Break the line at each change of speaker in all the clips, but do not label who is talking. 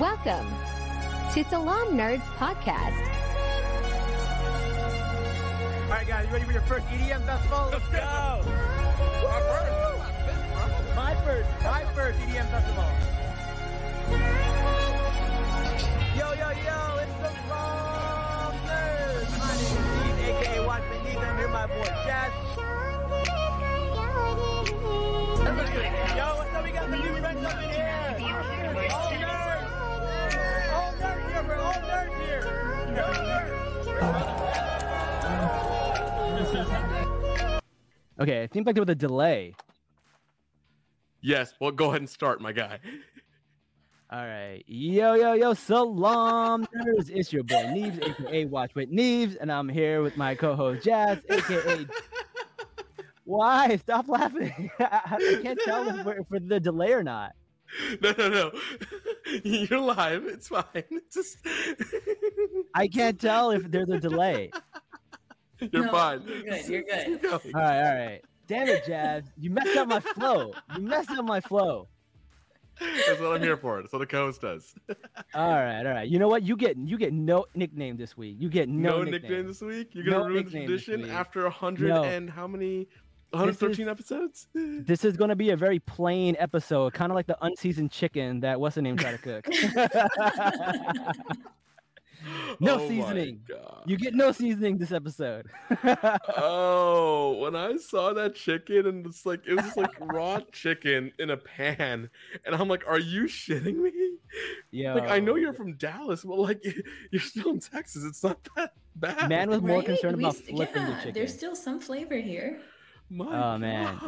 Welcome to Salaam Nerds Podcast.
All right, guys, you ready for your first EDM festival? Let's go! My first, my first, my first EDM festival. Yo, yo, yo, it's the Wrong Nerds. My name is Steve, aka Watchman Needs, and I'm here my boy Jazz. Yo, what's up? We got some new friends up in here. Oh, All nerds. All nerds here. All nerds here. All.
Okay, it seems like there was a delay.
Yes. Well, go ahead and start, my guy.
All right. Yo, yo, yo, salaam nerds. It's your boy Neves, aka Watch with Neves, and I'm here with my co-host Jazz, aka Why? Stop laughing. I, I can't tell if we're, if we're the delay or not.
No, no, no. You're live. It's fine. It's just
I can't tell if there's a delay.
You're
No,
fine.
You're good. You're good.
Keep.
All right, all right. Damn it, Jazz. You messed up my flow. You messed up my flow.
That's what I'm here for. That's what a co-host does.
All right, all right. You know what? You get you get no nickname this week. You get no,
No,
nickname.
nickname this week. You're gonna
No
ruin the
nickname
tradition after a hundred
No.
and how many? 113 episodes.
This is going to be a very plain episode, kind of like the unseasoned chicken that what's the name tried to cook. No
Oh
seasoning. You get no seasoning this episode.
Oh, when I saw that chicken and it's like it was just like raw chicken in a pan, and I'm like, "Are you shitting me?"
Yeah.
Like I know you're from Dallas, but like you're still in Texas. It's not that bad.
man was more
Right?
concerned about
s-
flipping the chicken.
There's still some flavor here.
My
Oh, man.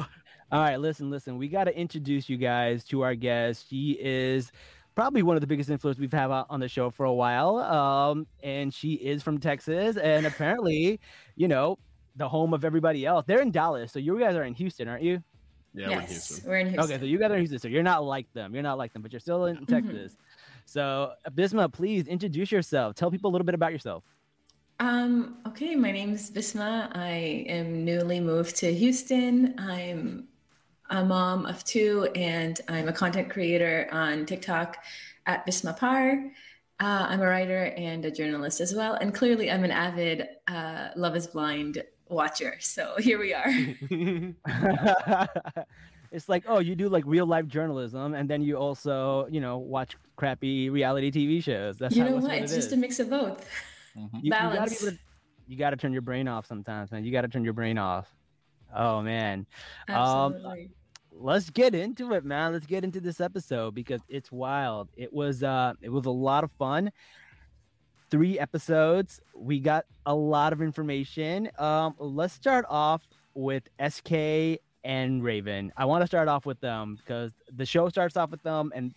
All right, listen, listen. We got to introduce you guys to our guest. She is probably one of the biggest influences we've had on the show for a while. Um, and she is from Texas, and apparently, you know, the home of everybody else. They're in Dallas, so you guys are in Houston, aren't you?
Yeah, we're in Houston.
we're in Houston.
Okay, so you guys are in Houston, so you're not like them. You're not like them, but you're still in Texas. So, Bisma, please introduce yourself. Tell people a little bit about yourself.
Um, okay, my name is Bisma. I am newly moved to Houston. I'm a mom of two, and I'm a content creator on TikTok at Bisma Par. Uh, I'm a writer and a journalist as well, and clearly I'm an avid uh, Love Is Blind watcher. So here we are.
it's like, oh, you do like real life journalism, and then you also, you know, watch crappy reality TV shows. That's
you
how
know what?
it
It's just a mix of both.
you, you gotta be able to, you gotta turn your brain off sometimes, man. You gotta turn your brain off. Oh man. Um,
Absolutely.
let's get into it, man. Let's get into this episode because it's wild. It was uh it was a lot of fun. Three episodes. We got a lot of information. Um let's start off with SK and Raven. I want to start off with them because the show starts off with them and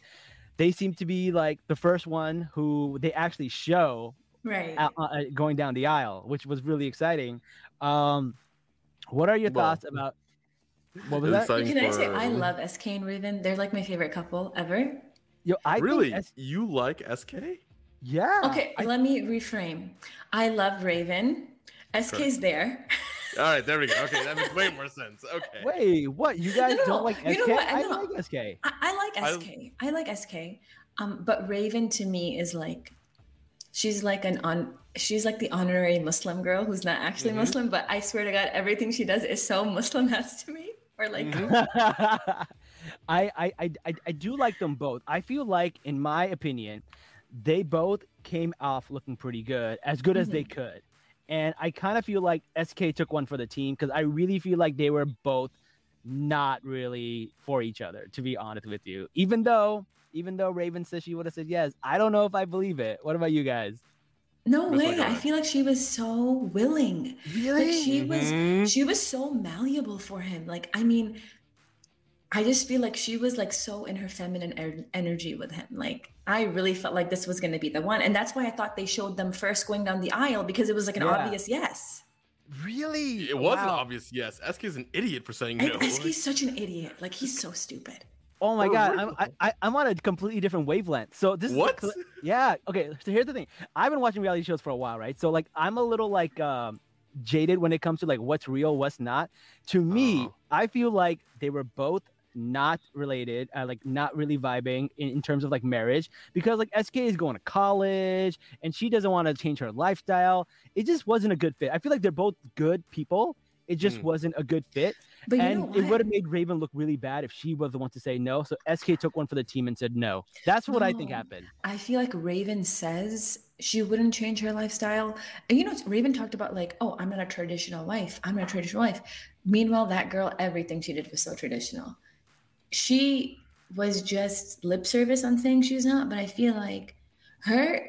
they seem to be like the first one who they actually show
right.
uh, uh, going down the aisle, which was really exciting. Um what are your
Well,
thoughts about what was that?
exciting
Can I say I love SK and Raven? They're like my favorite couple ever.
Yo, I
really?
S-
You like SK?
yeah.
Okay,
I-
let me reframe. I love Raven. SK's there.
All right, there we go. Okay, that makes way more sense. Okay.
Wait, what? You guys
No, no,
don't
no.
like SK?
You know what?
I
No, no.
like SK.
I, I like
I-
SK. I, like SK. Um, but Raven to me is like she's like an on she's like the honorary Muslim girl who's not actually
Mhm.
Muslim, but I swear to God, everything she does is so Muslim as to me. Or like
I, I, I, I, I do like them both. I feel like, in my opinion, they both came off looking pretty good, as good as they could. And I kind of feel like SK took one for the team because I really feel like they were both not really for each other, to be honest with you. Even though, even though Raven says she would have said yes, I don't know if I believe it. What about you guys?
no
That's
way.
like
I
a-
feel like she was so willing. Like she
Mhm.
was she was so malleable for him. Like I mean, I just feel like she was like so in her feminine er- energy with him. Like I really felt like this was going to be the one, and that's why I thought they showed them first going down the aisle because it was like an
Yeah.
obvious yes.
Really?
It was an obvious yes. SK is an idiot for saying
And
no.
SK's such an idiot. Like he's so stupid.
Oh my
For
god,
real?
I'm, I, I, I'm on a completely different wavelength. So this
What?
is a yeah. Okay, so here's the thing. I've been watching reality shows for a while, right? So like I'm a little like um, jaded when it comes to like what's real, what's not. To me,
Oh.
I feel like they were both not related, uh, like not really vibing in, in terms of like marriage because like SK is going to college and she doesn't want to change her lifestyle. It just wasn't a good fit. I feel like they're both good people. It just
Mm.
wasn't a good fit.
But you
and
know
it would have made Raven look really bad if she was the one to say no. So SK took one for the team and said no. That's what I think happened.
I feel like Raven says she wouldn't change her lifestyle. And you know, Raven talked about like, oh, I'm not a traditional wife. I'm not a traditional wife. Meanwhile, that girl, everything she did was so traditional. She was just lip service on saying she's not, but I feel like her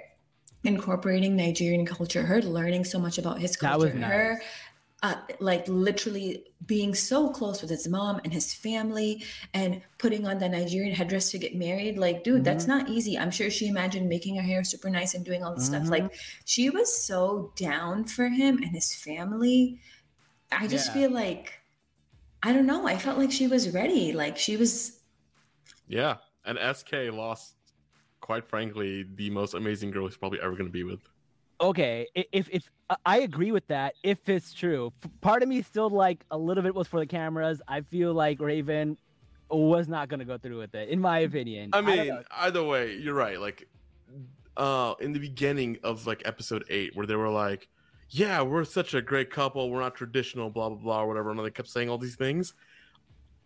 incorporating Nigerian culture, her learning so much about his culture,
nice.
her uh, like literally being so close with his mom and his family and putting on the Nigerian headdress to get married. Like, dude, that's
Mm-hmm.
not easy. I'm sure she imagined making her hair super nice and doing all this stuff.
Mhm.
Like, she was so down for him and his family. I just
Yeah.
feel like, I don't know. I felt like she was ready. Like, she was,
Yeah, and SK lost, quite frankly, the most amazing girl he's probably ever going to be with.
okay if if I- i agree with that if it's true part of me still like a little bit was for the cameras i feel like raven was not going to go through with it in my opinion
I mean,
know.
either way, you're right. Like, uh, in the beginning of like episode eight, where they were like, "Yeah, we're such a great couple. We're not traditional, blah blah blah, or whatever," and they kept saying all these things.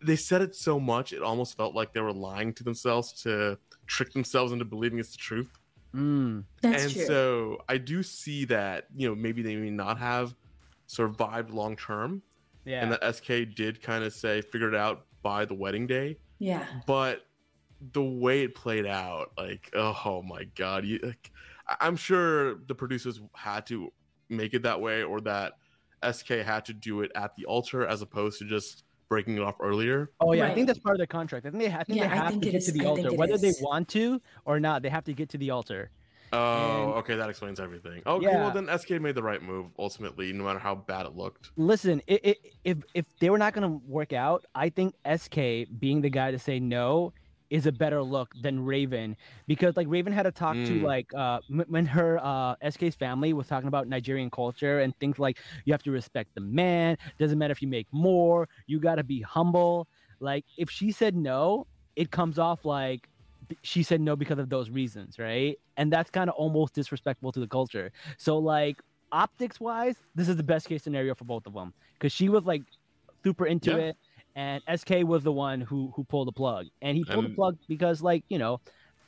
They said it so much, it almost felt like they were lying to themselves to trick themselves into believing it's the truth.
Mm,
that's
and
true.
so I do see that you know maybe they may not have survived long term,
yeah
and that SK did kind of say figured it out by the wedding day
yeah.
but the way it played out like oh my god you like, I- i'm sure the producers had to make it that way or that sk had to do it at the altar as opposed to just breaking it off earlier?
Oh yeah i think that's part of the contract. I think they, I think
Yeah,
they have
think
to get
is-
to the
I
altar.
it
whether they want to or not they have to get to the altar.
Oh
And-
okay that explains everything. Okay
Yeah.
well then sk made the right move ultimately no matter how bad it looked.
Listen i i if if they were not going to work out i think sk being the guy to say no is a better look than raven because like raven had to talk to
Mm.
like uh m- when her uh sk's family was talking about nigerian culture and things like you have to respect the man doesn't matter if you make more you got to be humble like if she said no it comes off like she said no because of those reasons right and that's kind of almost disrespectful to the culture so like optics wise, this is the best case scenario for both of them because she was like super into
Yeah.
it, and SK was the one who who pulled the plug, and he pulled the plug because like you know,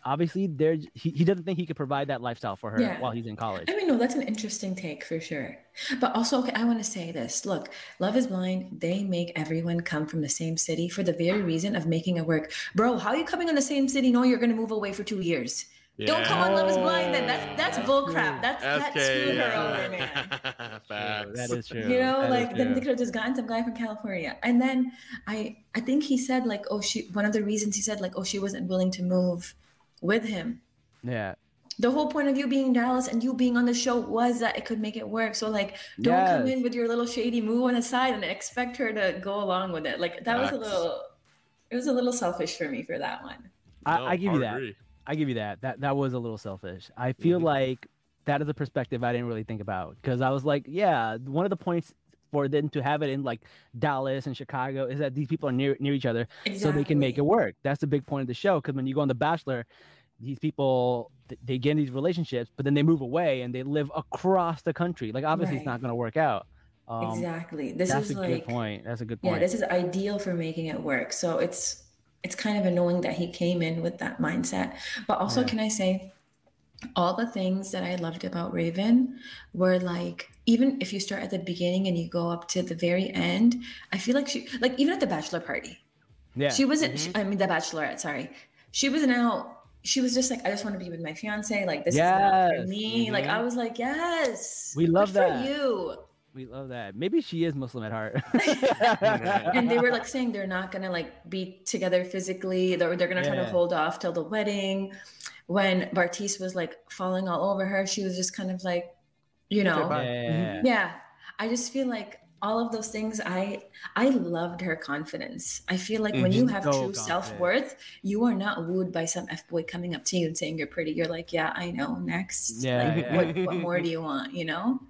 obviously there he, he doesn't think he could provide that lifestyle for her
Yeah.
while he's in college.
I mean, no, that's an interesting take for sure. But also, okay, I want to say this. Look, Love is Blind, they make everyone come from the same city for the very reason of making it work. Bro, how are you coming in the same city No, you're going to move away for two years? Don't come on Love is Blind then. That's that's
That's
bull That's that
sk
screwed her over, man.
Facts.
that is true.
You know,
That is
like then
true.
they could have just gotten some guy from California. And then I I think he said like, oh, she one of the reasons he said like, oh, she wasn't willing to move with him.
yeah.
the whole point of you being in Dallas and you being on the show was that it could make it work. So like, don't come in with your little shady move on the side and expect her to go along with it. Like that was a little, it was a little selfish for me for that one.
I,
No,
I give you
hard
that.
agree.
I give you that. That that was a little selfish. I feel
Mhm.
like that is a perspective I didn't really think about because I was like, yeah, one of the points for them to have it in like Dallas and Chicago is that these people are near near each other so they can make it work. That's the big point of the show. Because when you go on The Bachelor, these people th- they get in these relationships, but then they move away and they live across the country. Like obviously, it's not going to work out. Um,
exactly. This
that's
is
a
like,
good point. That's a good point.
yeah, this is ideal for making it work. So it's, it's kind of annoying that he came in with that mindset. But also,
Yeah.
can I say, all the things that I loved about Raven were like, even if you start at the beginning and you go up to the very end, I feel like she, like even at the bachelor party,
yeah,
She wasn't.
Mhm.
I mean, the Bachelorette. Sorry, she was now. She was just like, I just want to be with my fiance. Like this is not for me. Like
Mhm.
I was like, yes,
We love that.
for you.
We love that. Maybe she is Muslim at heart.
And they were like saying they're not gonna like be together physically. They're they're gonna try to hold off till the wedding. When Bartise was like falling all over her, she was just kind of like, you know,
yeah.
yeah. I just feel like all of those things i i loved her confidence i feel like when mm-hmm. you have
So
true self-worth you are not wooed by some f-boy coming up to you and saying you're pretty you're like yeah i know next
Yeah,
like
yeah.
What, what more do you want you know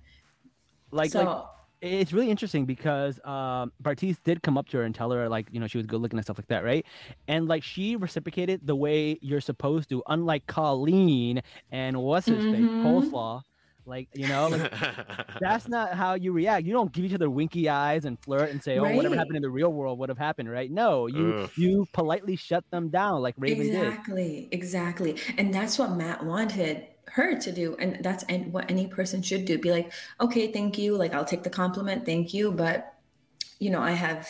Like,
so
like it's really interesting because um, Bartise did come up to her and tell her like you know she was good looking and stuff like that, right? And like she reciprocated the way you're supposed to, unlike Colleen and what's his face
Mhm.
coleslaw. Like you know, like, that's not how you react. You don't give each other winky eyes and flirt and say, "Oh, whatever happened in the real world would have happened." Right? No, you
Ugh.
you politely shut them down like Raven did.
Exactly, exactly. And that's what Matt wanted her to do. And that's and what any person should do. Be like, okay, thank you. Like I'll take the compliment, thank you. But you know, I have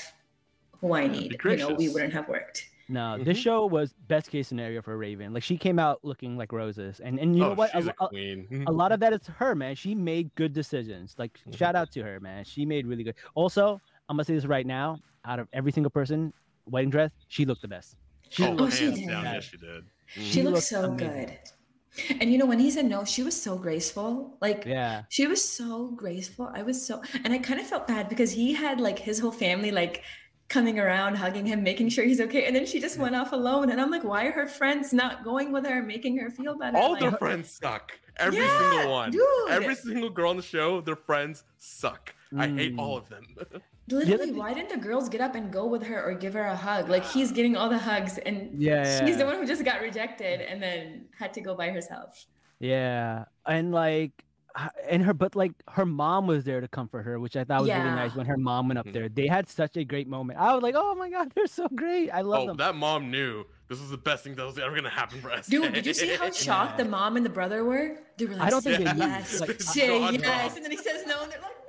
who I need. You know, we wouldn't have worked.
No, this
Mhm.
show was best case scenario for Raven. Like she came out looking like roses, and and you know
oh,
what? A,
she's a
a-
queen.
a lot of that is her, man. She made good decisions. Like
Mm-hmm.
shout out to her, man. She made really good. Also, I'm gonna say this right now. Out of every single person, wedding dress, she looked the best. She
oh,
looked
Oh, she
hands
did.
down, yes, she did.
She
Mhm.
looked
looked
so
amazing.
good. And you know, when he said no, she was so graceful. Like
yeah.
she was so graceful. I was so and I kind of felt bad because he had like his whole family like coming around, hugging him, making sure he's okay. And then she just went off alone. And I'm like, why are her friends not going with her, making her feel better?
All
Like,
their friends suck. Every
Yeah,
single one.
dude.
Every single girl on the show, their friends suck. I hate
Mm.
all of them.
Literally,
thing-
why didn't the girls get up and go with her or give her a hug? Like he's getting all the hugs and
Yeah,
she's the one who just got rejected and then had to go by herself.
Yeah, and like, and her, but like her mom was there to comfort her, which I thought was really nice when her mom went up
Mhm.
there. They had such a great moment. I was like, oh my god, they're so great. I love
oh,
them.
that mom knew this was the best thing that was ever gonna happen for us.
Dude, did you see how shocked the mom and the brother were? They were like,
I don't think
they
"Say
knew.
yes,
Like,
say yes.
dropped.
And then he says no, and they're like, no.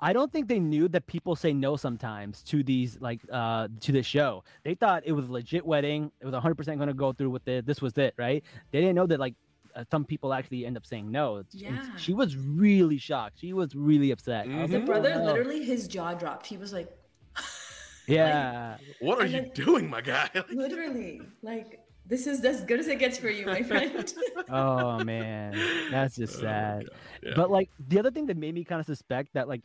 I don't think they knew that people say no sometimes to these like uh to this show. They thought it was a legit wedding. It was 100% going to go through with it. This was it, right? They didn't know that like uh, some people actually end up saying no. And
Yeah.
She was really shocked. She was really upset. I was
The
like,
Mhm.
"Oh,
brother literally his jaw dropped. He was like,
Yeah.
What are you
then-
doing, my guy?
literally, like this is as good as it gets for you, my friend.
oh man. That's just
Oh,
sad.
God, yeah.
But like the other thing that made me kind of suspect that like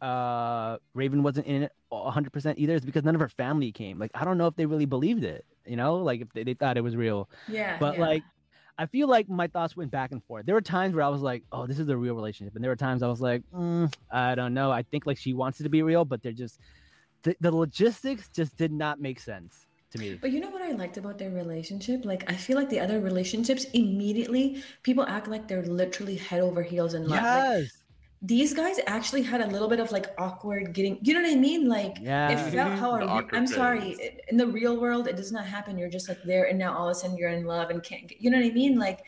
uh Raven wasn't in it 100% either is because none of her family came. Like I don't know if they really believed it, you know? Like if they, they thought it was real.
yeah.
But
yeah.
like I feel like my thoughts went back and forth. There were times where I was like, "Oh, this is a real relationship," and there were times I was like, mm, "I don't know." I think like she wants it to be real, but they're just the, the logistics just did not make sense to me.
But you know what I liked about their relationship? Like I feel like the other relationships immediately people act like they're literally head over heels in love. Like,
Yes.
These guys actually had a little bit of like awkward getting you know what I mean? Like
Yeah.
it felt how
The
a re-
awkward
I'm sorry, it- in the real world it does not happen. You're just like there and now all of a sudden you're in love and can't get, you know what I mean? Like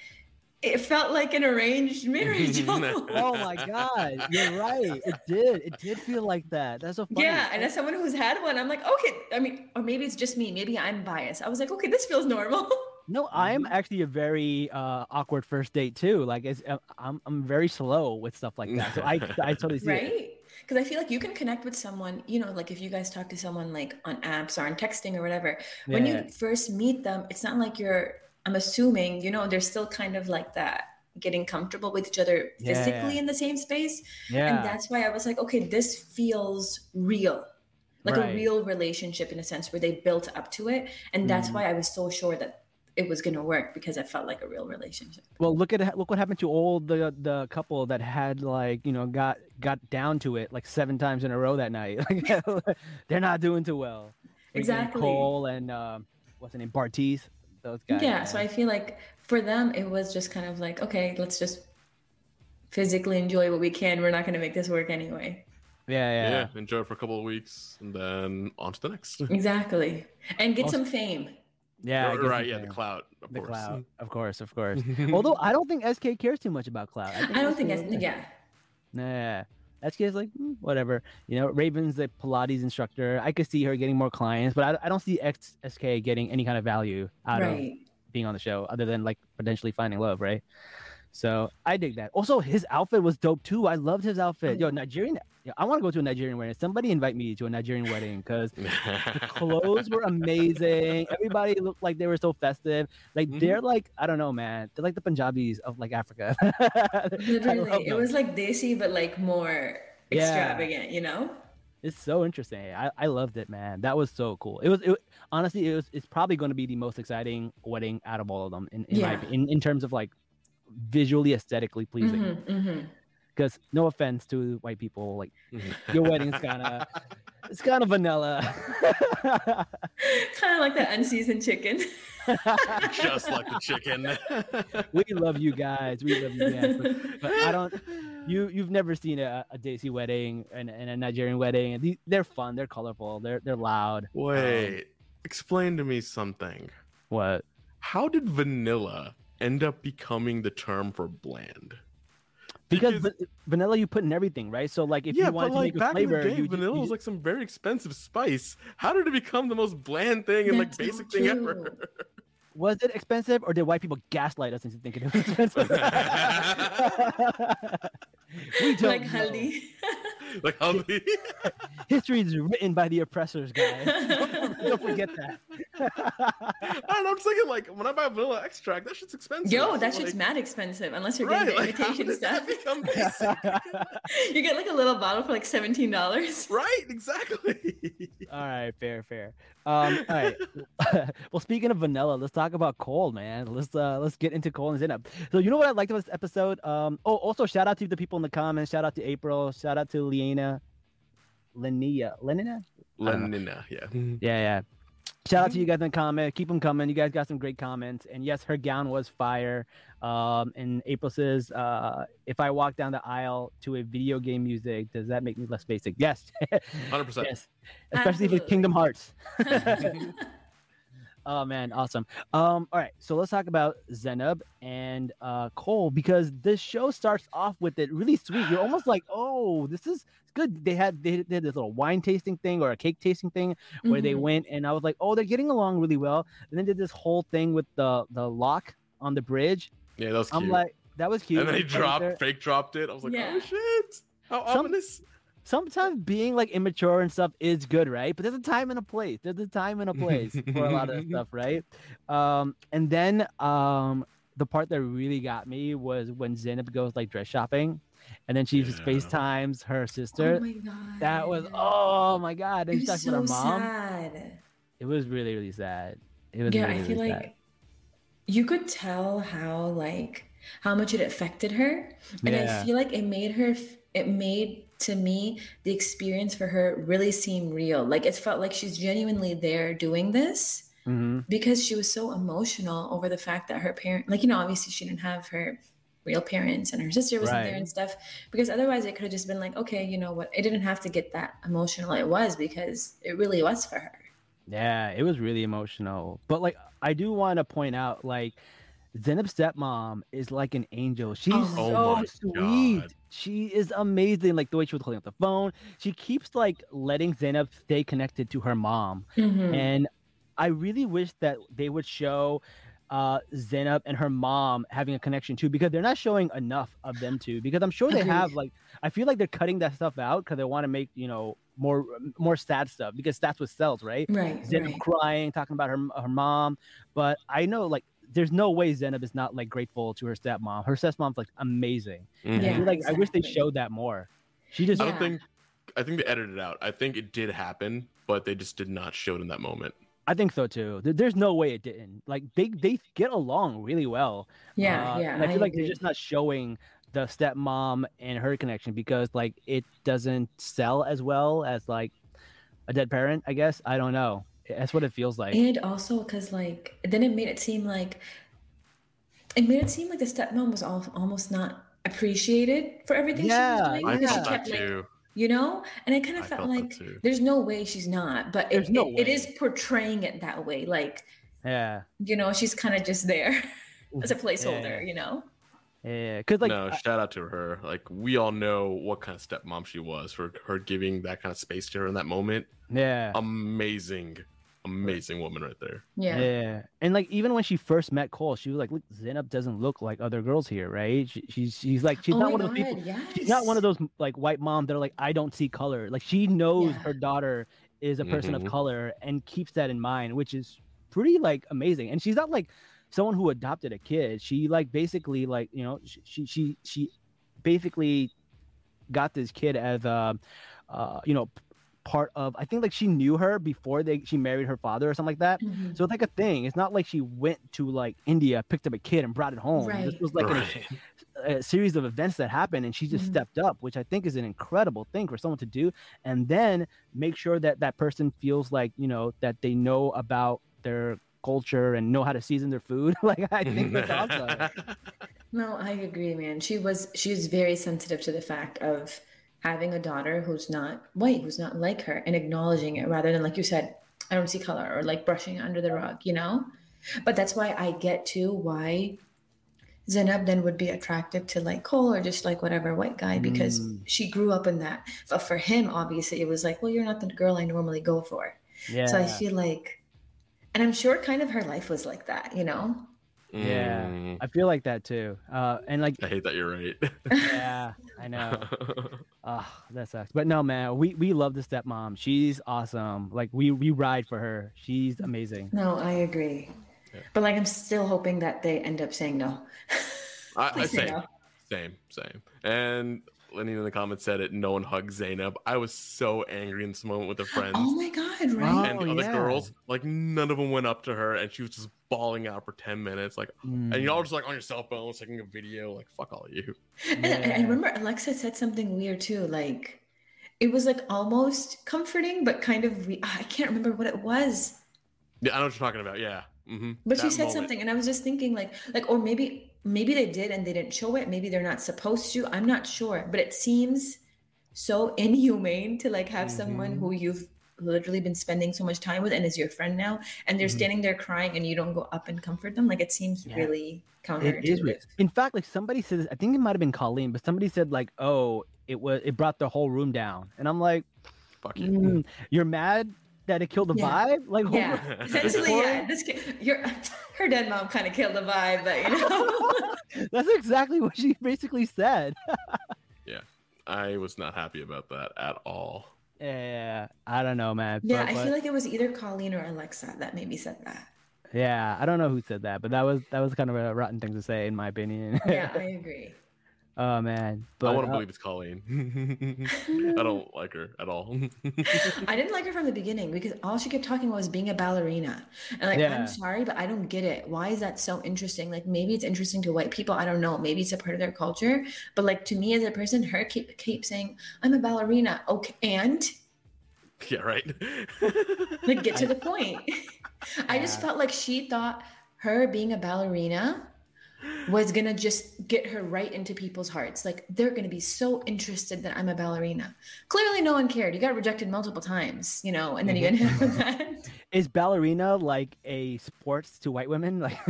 it felt like an arranged marriage.
oh my god, you're right. It did. It did feel like that. That's so funny.
Yeah, and as someone who's had one, I'm like, okay. I mean, or maybe it's just me. Maybe I'm biased. I was like, okay, this feels normal.
No, I'm actually a very uh, awkward first date too. Like, it's, uh, I'm I'm very slow with stuff like that. So I I totally see it.
right? Because I feel like you can connect with someone, you know, like if you guys talk to someone like on apps or on texting or whatever, when you first meet them, it's not like you're, I'm assuming, you know, they're still kind of like that, getting comfortable with each other physically
yeah.
in the same space.
Yeah.
And that's why I was like, okay, this feels real. Like
Right.
a real relationship in a sense where they built up to it. And that's
Mhm.
why I was so sure that it was going to work because it felt like a real relationship.
Well, look at look what happened to all the the couple that had like you know got got down to it like seven times in a row that night. They're not doing too well. Freaking
Exactly.
Cole and um, what's the name? Bartise. Those guys.
yeah so i feel like for them it was just kind of like okay let's just physically enjoy what we can we're not going to make this work anyway
yeah, yeah,
yeah, enjoy it for a couple of weeks and then on to the next.
exactly and get
Also-
some fame
yeah. I
right,
guess
right,
you
yeah, the cloud, of
The
course.
cloud, of course, of course. Although I don't think SK cares too much about cloud.
i don't think
SK
that's yeah
Nah. SK is like "Hmm, whatever. You know, Raven's the Pilates instructor. I could see her getting more clients, but I, I don't see X, SK getting any kind of value out of being on the show other than like potentially finding love, right? So I dig that. Also, his outfit was dope too. I loved his outfit. Yo, Nigerian. Yeah, I want to go to a Nigerian wedding. Somebody invite me to a Nigerian wedding because the clothes were amazing. Everybody looked like they were so festive. Like
Mhm.
they're like I don't know, man. They're like the Punjabis of like Africa.
Literally it was like desi but like more
Yeah.
extravagant you know
It's so interesting. I, I loved it, man. That was so cool. It was it, honestly it was it's probably going to be the most exciting wedding out of all of them in in, my,
Yeah.
in in terms of like visually aesthetically pleasing.
Mhm, mhm.
Because no offense to white people, like your wedding's kind of it's kind of vanilla.
kind of like the unseasoned chicken.
Just like the chicken.
we love you guys. We love you guys. But, but I don't. You you've never seen a, a desi wedding and, and a Nigerian wedding. And they're fun. They're colorful. They're they're loud.
Wait, um, explain to me something.
What?
How did vanilla end up becoming the term for bland?
Because,
Because-
va- vanilla you put in everything, right? So like if
yeah,
you wanted
but
to make a flavor,
day,
you,
vanilla
you,
was like some very expensive spice. How did it become the most bland thing and like
That's
basic thing ever?
was it expensive or did white people gaslight us into thinking it was expensive? we don't
like
know.
haldi.
like Haldi.
History is written by the oppressors, guys. don't forget that.
I don't know. I'm just thinking like when I buy vanilla extract, that shit's expensive.
Yo, that
So,
shit's
like,
mad expensive unless you're
Right,
getting the
like
imitation
did
stuff. you get like a little bottle for like seventeen dollars.
right, exactly.
all right, fair, fair. Um, all right. well, speaking of vanilla, let's talk about Cole, man. Let's uh let's get into Cole and Zanab. So you know what I liked about this episode? Um, oh, also shout out to the people in the comments. Shout out to April. Shout out to Liana. Linnea. Lenina?
Lenina, yeah.
Yeah, yeah. Shout out to you guys in the comment. Keep them coming. You guys got some great comments. And yes, her gown was fire. Um, and April says, uh, if I walk down the aisle to a video game music, does that make me less basic? Yes.
100%.
yes. Especially if it's Kingdom Hearts. Oh man, awesome. Um, all right, so let's talk about Zanab and uh Cole because this show starts off with it really sweet. You're almost like, oh, this is good. They had they did this little wine tasting thing or a cake tasting thing where they
Mhm.
went and I was like, oh, they're getting along really well. And then did this whole thing with the the lock on the bridge.
Yeah, that was cute.
I'm like, that was cute.
and then he dropped, fake dropped it. I was like,
Yeah.
oh shit. How
Some-
ominous.
Sometimes being like immature and stuff is good, right? But there's a time and a place. There's a time and a place for a lot of stuff, right? Um, and then um, the part that really got me was when Zanab goes like dress shopping, and then she just FaceTimes her
Oh
sister.
my god.
that was oh my god! And
It
she's
was
talking
so
about her mom.
sad.
It was really really sad. It was
Yeah,
really,
I feel
really
like
sad.
you could tell how like how much it affected her, and
Yeah.
I feel like it made her. It made to me the experience for her really seemed real. Like it felt like she's genuinely there doing this
Mhm.
because she was so emotional over the fact that her parent, like you know, obviously she didn't have her real parents and her sister wasn't
Right.
there and stuff. Because otherwise, it could have just been like, okay, you know what? It didn't have to get that emotional. It was because it really was for her.
Yeah, it was really emotional. But like I do want to point out like Zanab's stepmom is like an angel. She's
Oh
so
God.
sweet. She is amazing. Like the way she was holding up the phone. She keeps like letting Zanab stay connected to her mom.
Mhm.
And I really wish that they would show uh Zanab and her mom having a connection too, because they're not showing enough of them two. Because I'm sure they have like I feel like they're cutting that stuff out because they want to make, you know, more more sad stuff because that's what sells, right?
Right,
Zanab
right.
crying, talking about her her mom. But I know like there's no way Zanab is not like grateful to her stepmom. Her stepmom's like amazing.
Mhm.
I
Yeah,
feel like I wish they showed that more. She just
I don't
Yeah.
think. I think they edited it out. I think it did happen, but they just did not show it in that moment.
I think so too. There's no way it didn't. Like they they get along really well.
Yeah,
Uh,
yeah.
and I feel like
agree.
they're just not showing the stepmom and her connection because like it doesn't sell as well as like a dead parent. I guess I don't know. That's what it feels like.
And also because like then it made it seem like it made it seem like the stepmom was al- almost not appreciated for everything
Yeah,
she was doing
I
because
Yeah.
she
felt that
kept like
too.
you know and I kind
I
of felt
felt
like there's no way she's not but
There's
it,
no
it- it is portraying it that way like
yeah,
you know she's kind of just there as a placeholder
Yeah.
you know
yeah. Because like
no,
I-
shout out to her. Like we all know what kind of stepmom she was for her giving that kind of space to her in that moment.
yeah.
Amazing, amazing woman right there.
yeah
Yeah, and like even when she first met Cole, she was like, "Look, Zanab doesn't look like other girls here, right? She, she's she's like she's
Oh
not
my
one of those people.
Yes.
She's not one of those like white moms that are like, I don't see color. Like she knows
Yeah.
her daughter is a person
Mhm.
of color and keeps that in mind, which is pretty like amazing. And she's not like someone who adopted a kid. She like basically like you know she she she, she basically got this kid as a uh, you know part of. I think like she knew her before they she married her father or something like that.
Mhm.
So it's like a thing. It's not like she went to like India, picked up a kid, and brought it home. This was like
Right.
a series of events that happened and she just
Mhm.
stepped up which i think is an incredible thing for someone to do and then make sure that that person feels like you know that they know about their culture and know how to season their food like i think that's awesome
No, I agree, man. She was she was very sensitive to the fact of having a daughter who's not white, who's not like her, and acknowledging it rather than like you said, I don't see color or like brushing it under the rug, you know? But that's why I get to why Zanab then would be attracted to like Cole or just like whatever white guy because
Mm.
she grew up in that. But for him, obviously, it was like, well, you're not the girl I normally go for.
yeah
So I feel like, and I'm sure kind of her life was like that, you know?
Yeah.
Mm,
i feel like that too uh and like
I hate that you're right.
yeah i know oh that sucks but no man we we love the stepmom she's awesome like we we ride for her she's amazing
No, I agree.
Yeah.
But like, I'm still hoping that they end up saying no.
I, I
say
same,
no.
same, same. And Lenny in the comments said it. No one hugged Zanab. I was so angry in this moment with her friends
Oh my god! Right?
and
Oh,
the other
yeah.
girls. Like none of them went up to her, and she was just bawling out for ten minutes. Like,
Mm.
and y'all just like on your cell phones taking a video. Like, fuck all of you.
and, and I remember Alexa said something weird too. Like, it was like almost comforting, but kind of. Re- I can't remember what it was.
Yeah, I know what you're talking about. Yeah. hmm
But she said something, and I was just thinking, like, like, or maybe, maybe they did and they didn't show it. Maybe they're not supposed to. I'm not sure, but it seems so inhumane to like have someone
Mhm.
who you've literally been spending so much time with and is your friend now, and they're
Mhm.
standing there crying, and you don't go up and comfort them. Like, it seems
Yeah.
really counterintuitive.
is weird. In fact, like somebody said, I think it might have been Colleen, but somebody said like, "Oh, it was it brought the whole room down," and I'm like,
Fuck you.
mm, "You're mad that it killed the
Yeah.
vibe?" Like,
Yeah,
over-
essentially, yeah. This kid, your her dead mom kind of killed the vibe, but you know.
that's exactly what she basically said.
Yeah, I was not happy about that at all.
yeah, I don't know, man.
yeah,
but-
I
but-
feel like it was either Colleen or Alexa that maybe said that.
yeah, I don't know who said that, but that was that was kind of a rotten thing to say, in my opinion.
Yeah, I agree.
Oh man, but
I want to
uh,
believe it's Colleen. I don't like her at all.
I didn't like her from the beginning because all she kept talking about was being a ballerina. And like,
Yeah.
I'm sorry, but I don't get it. Why is that so interesting? Like, maybe it's interesting to white people. I don't know. Maybe it's a part of their culture. But like to me as a person, her keep keep saying, "I'm a ballerina." Okay, and
yeah, right.
like get to the point. I just felt like she thought her being a ballerina was gonna just get her right into people's hearts. Like they're gonna be so interested that I'm a ballerina. Clearly, no one cared. You got rejected multiple times, you know, and then you end up with that.
is ballerina like a sports to white women? Like,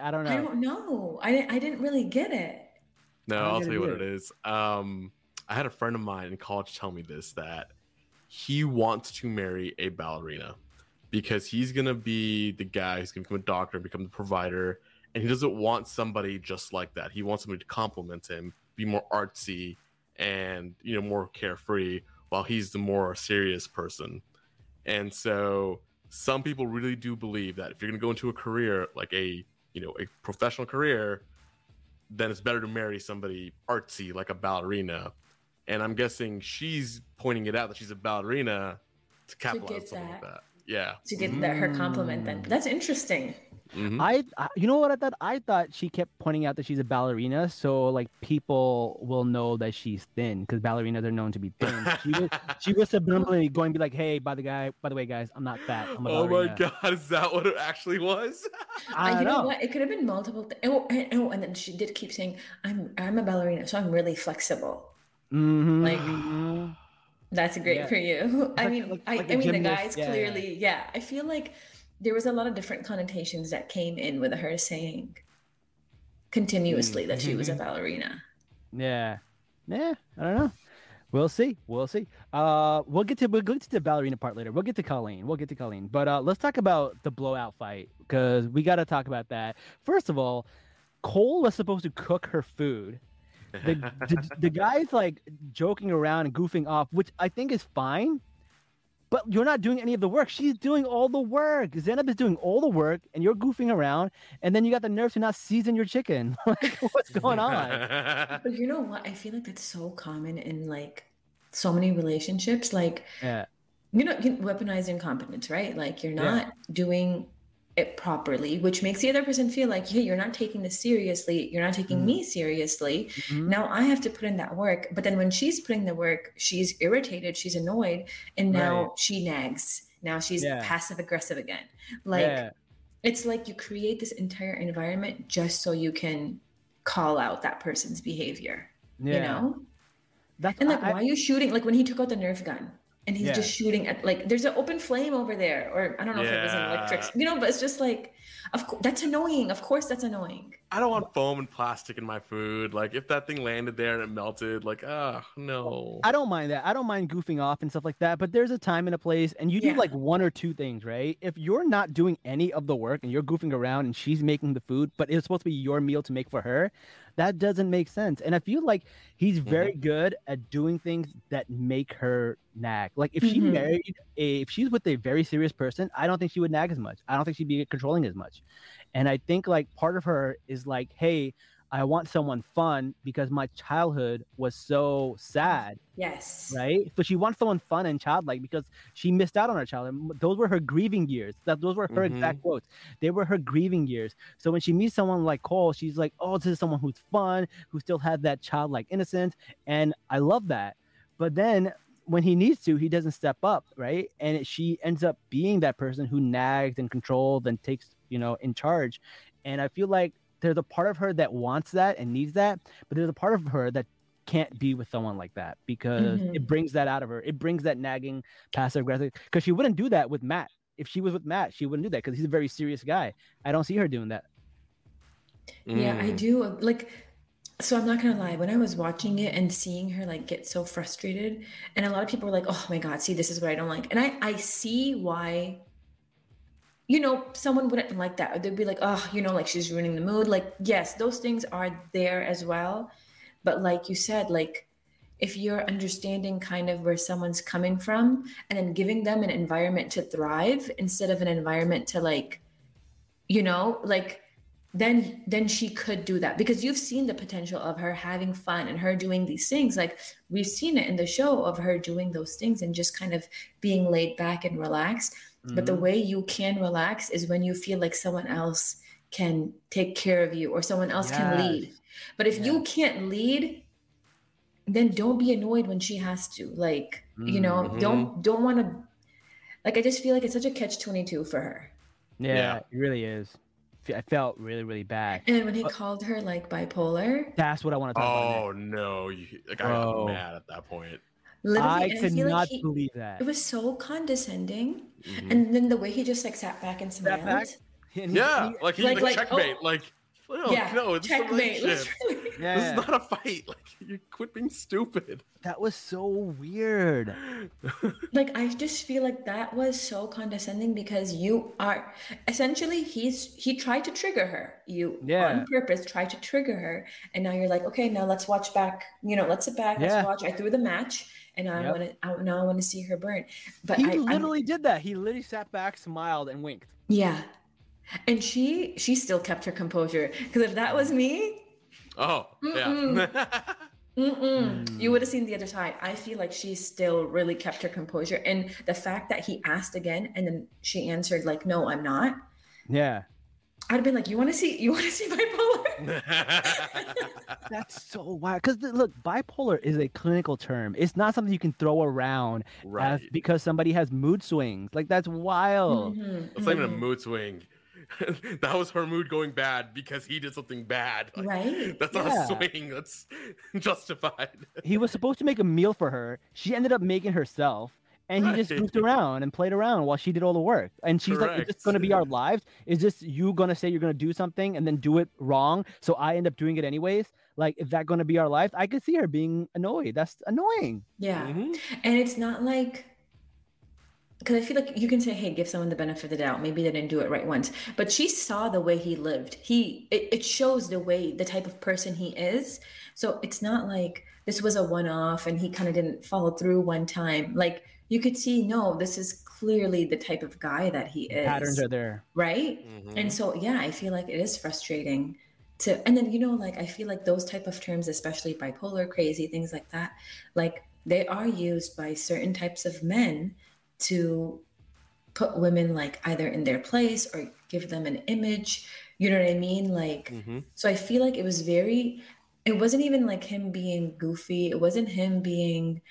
I don't know.
I don't know. I didn't. I didn't really get it.
No,
I
I'll tell
it
you what it is. Um, I had a friend of mine in college tell me this that he wants to marry a ballerina because he's gonna be the guy who's gonna become a doctor, and become the provider, and he doesn't want somebody just like that. He wants somebody to compliment him, be more artsy, and you know more carefree, while he's the more serious person. And so, some people really do believe that if you're gonna go into a career like a you know a professional career, then it's better to marry somebody artsy like a ballerina. And I'm guessing she's pointing it out that she's a ballerina to capitalize on
get
something like
that.
that. Yeah.
To get that her compliment, then mm. that's interesting.
Mhm.
I, I, you know what I thought? I thought she kept pointing out that she's a ballerina, so like people will know that she's thin because ballerinas are known to be thin. She was, she was subliminally going to be like, "Hey, by the guy, by the way, guys, I'm not fat. I'm a
oh my god, is that what it actually was?
I
Uh,
don't
you know.
know.
what? It could have been multiple. Th- oh, and, oh, and then she did keep saying, "I'm I'm a ballerina, so I'm really flexible."
Mhm,
Like-
mhm.
That's great
Yeah.
for you. I mean,
like-
I,
like
I
a
mean, the guys
yeah, yeah.
clearly, yeah. I feel like there was a lot of different connotations that came in with her saying continuously that she was
Mm-hmm.
a ballerina.
Yeah, yeah. I don't know. We'll see. We'll see. Uh, we'll get to we'll get to the ballerina part later. We'll get to Colleen. We'll get to Colleen. But uh, let's talk about the blowout fight because we got to talk about that. First of all, Cole was supposed to cook her food. The, the, the guy's like joking around and goofing off, which I think is fine. But you're not doing any of the work. She's doing all the work. Zanab is doing all the work, and you're goofing around. And then you got the nerve to not season your chicken. like, what's going on?
But you know what? I feel like that's so common in like so many relationships like
Yeah.
you know you weaponize incompetence right like you're
Yeah.
not doing it properly which makes the other person feel like hey you're not taking this seriously you're not taking
Mhm.
me seriously
Mhm.
now i have to put in that work but then when she's putting the work she's irritated she's annoyed and now
Right.
she nags now she's
Yeah.
passive aggressive again like
yeah.
it's like you create this entire environment just so you can call out that person's behavior
Yeah.
you know
That's
and like
I- I-
why are you shooting like when he took out the nerf gun and he's
Yeah.
just shooting at like there's an open flame over there or i don't know if it was an electric you know but it's just like of course that's annoying of course that's annoying
I don't want foam and plastic in my food. Like if that thing landed there and it melted, like ah no.
I don't mind that. I don't mind goofing off and stuff like that. But there's a time and a place, and you do like one or two things, right? If you're not doing any of the work and you're goofing around and she's making the food, but it's supposed to be your meal to make for her, that doesn't make sense. And I feel like he's very good at doing things that make her nag. Like if she
Mhm.
married, a, if she's with a very serious person, I don't think she would nag as much. I don't think she'd be controlling as much. And I think like part of her is like, hey, I want someone fun because my childhood was so sad
yes
right? So she wants someone fun and childlike because she missed out on her childhood. Those were her grieving years. That those were her exact mm-hmm. quotes. They were her grieving years. So when she meets someone like Cole, she's like, "Oh, this is someone who's fun, who still has that childlike innocence," and I love that. But then when he needs to, he doesn't step up, right? And she ends up being that person who nags and controls and takes, you know, in charge. And I feel like there's a part of her that wants that and needs that, but there's a part of her that can't be with someone like that because
Mhm.
it brings that out of her. It brings that nagging, passive aggressive. Because she wouldn't do that with Matt. If she was with Matt, she wouldn't do that because he's a very serious guy. I don't see her doing that.
Yeah, I
Mm.
do. uh, Like, so I'm not gonna lie, when I was watching it and seeing her like get so frustrated, and a lot of people were like, "Oh my God, see, this is what I don't like," and I I see why. You know, someone wouldn't like that. They'd be like, "Oh, you know, like she's ruining the mood." Like, yes, those things are there as well, but like you said, like if you're understanding kind of where someone's coming from and then giving them an environment to thrive instead of an environment to like you know like then then she could do that because you've seen the potential of her having fun and her doing these things like we've seen it in the show of her doing those things and just kind of being laid back and relaxed but the
Mhm.
way you can relax is when you feel like someone else can take care of you or someone else can lead but if you can't lead then don't be annoyed when she has to like you know don't don't want to like i just feel like it's such a catch 22 for her
Yeah,
Yeah.
it really is. I felt really, really bad.
and when he
But-
called her like bipolar
That's what I want to talk about.
Oh no! You, like I
Bro.
got mad at that point.
Literally
I
and
could
feel like he-
believe that.
it was so condescending
Mhm.
and then the way he just like sat back and
Sat
smiled
back? And he-
yeah,
he-
like he
like-
like,
like,
checkmate.
oh.
Like no,
yeah
no, it's
checkmate
relationship.
yeah,
This
yeah.
is not a fight. Like you quit being stupid.
that was so weird.
like i just feel like that was so condescending because you are essentially he's he tried to trigger her you
Yeah.
on purpose tried to trigger her and now you're like okay now let's watch back you know let's sit back let's
Yeah.
watch i threw the match and i
Yep.
want to I, now i want to see her burn but
He
I, I'm-
literally did that. He literally sat back, smiled, and winked.
yeah and she she still kept her composure because if that was me
oh yeah.
Mm-mm. You
Mm.
would have seen the other side. I feel like she still really kept her composure, and the fact that he asked again and then she answered like, "No, I'm not."
Yeah.
I'd have been like, "You want to see? You want to see bipolar?"
That's so wild. Because look, bipolar is a clinical term. It's not something you can throw around
right.
as because somebody has mood swings. Like that's wild.
Mhm,
It's not even a
mhm.
mood swing. that was her mood going bad because he did something bad. Like,
Right.
That's not
Yeah.
a swing. That's justified.
He was supposed to make a meal for her. She ended up making herself. And he just
Right.
goofed around and played around while she did all the work. And she's like, "Is this going to be our lives? Is this you going to say you're going to do something and then do it wrong? So I end up doing it anyways? Like, is that going to be our life? I could see her being annoyed. That's annoying.
Yeah,
Mhm.
and it's not like because I feel like you can say, "Hey, give someone the benefit of the doubt. Maybe they didn't do it right once." But she saw the way he lived. He it, it shows the way the type of person he is. So it's not like this was a one-off and he kind of didn't follow through one time. Like you could see, no, this is clearly the type of guy that he is.
Patterns are there.
right?
Mhm.
And so yeah, I feel like it is frustrating to and then you know like I feel like those type of terms especially bipolar, crazy, things like that, like they are used by certain types of men to put women like either in their place or give them an image. You know what I mean? Like,
Mhm.
so I feel like it was very, it wasn't even like him being goofy. It wasn't him being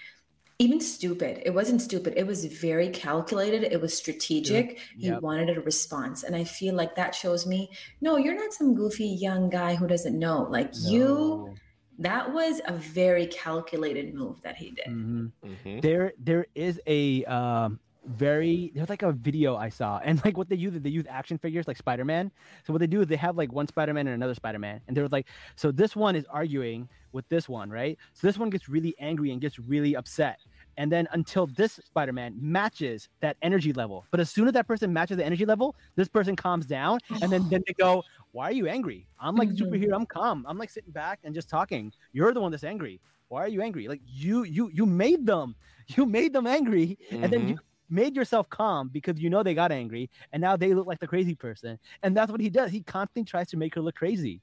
even stupid. It wasn't stupid. It was very calculated. It was strategic. He
Yep.
wanted a response. And I feel like that shows me no, you're not some goofy young guy who doesn't know. Like, you, that was a very calculated move that he did.
Mhm.
Mhm.
there there is a um very there's like a video I saw and like what they use they use action figures like Spider-Man. So what they do is they have like one Spider-Man and another Spider-Man and they're like so this one is arguing with this one, right? So this one gets really angry and gets really upset. And then until this Spider-Man matches that energy level. But as soon as that person matches the energy level, this person calms down and then then they go, "Why are you angry? I'm like
Mhm.
superhero, I'm calm. I'm like sitting back and just talking. You're the one that's angry. Why are you angry? Like you you you made them. You made them angry and then you made yourself calm because you know they got angry and now they look like the crazy person and that's what he does he constantly tries to make her look crazy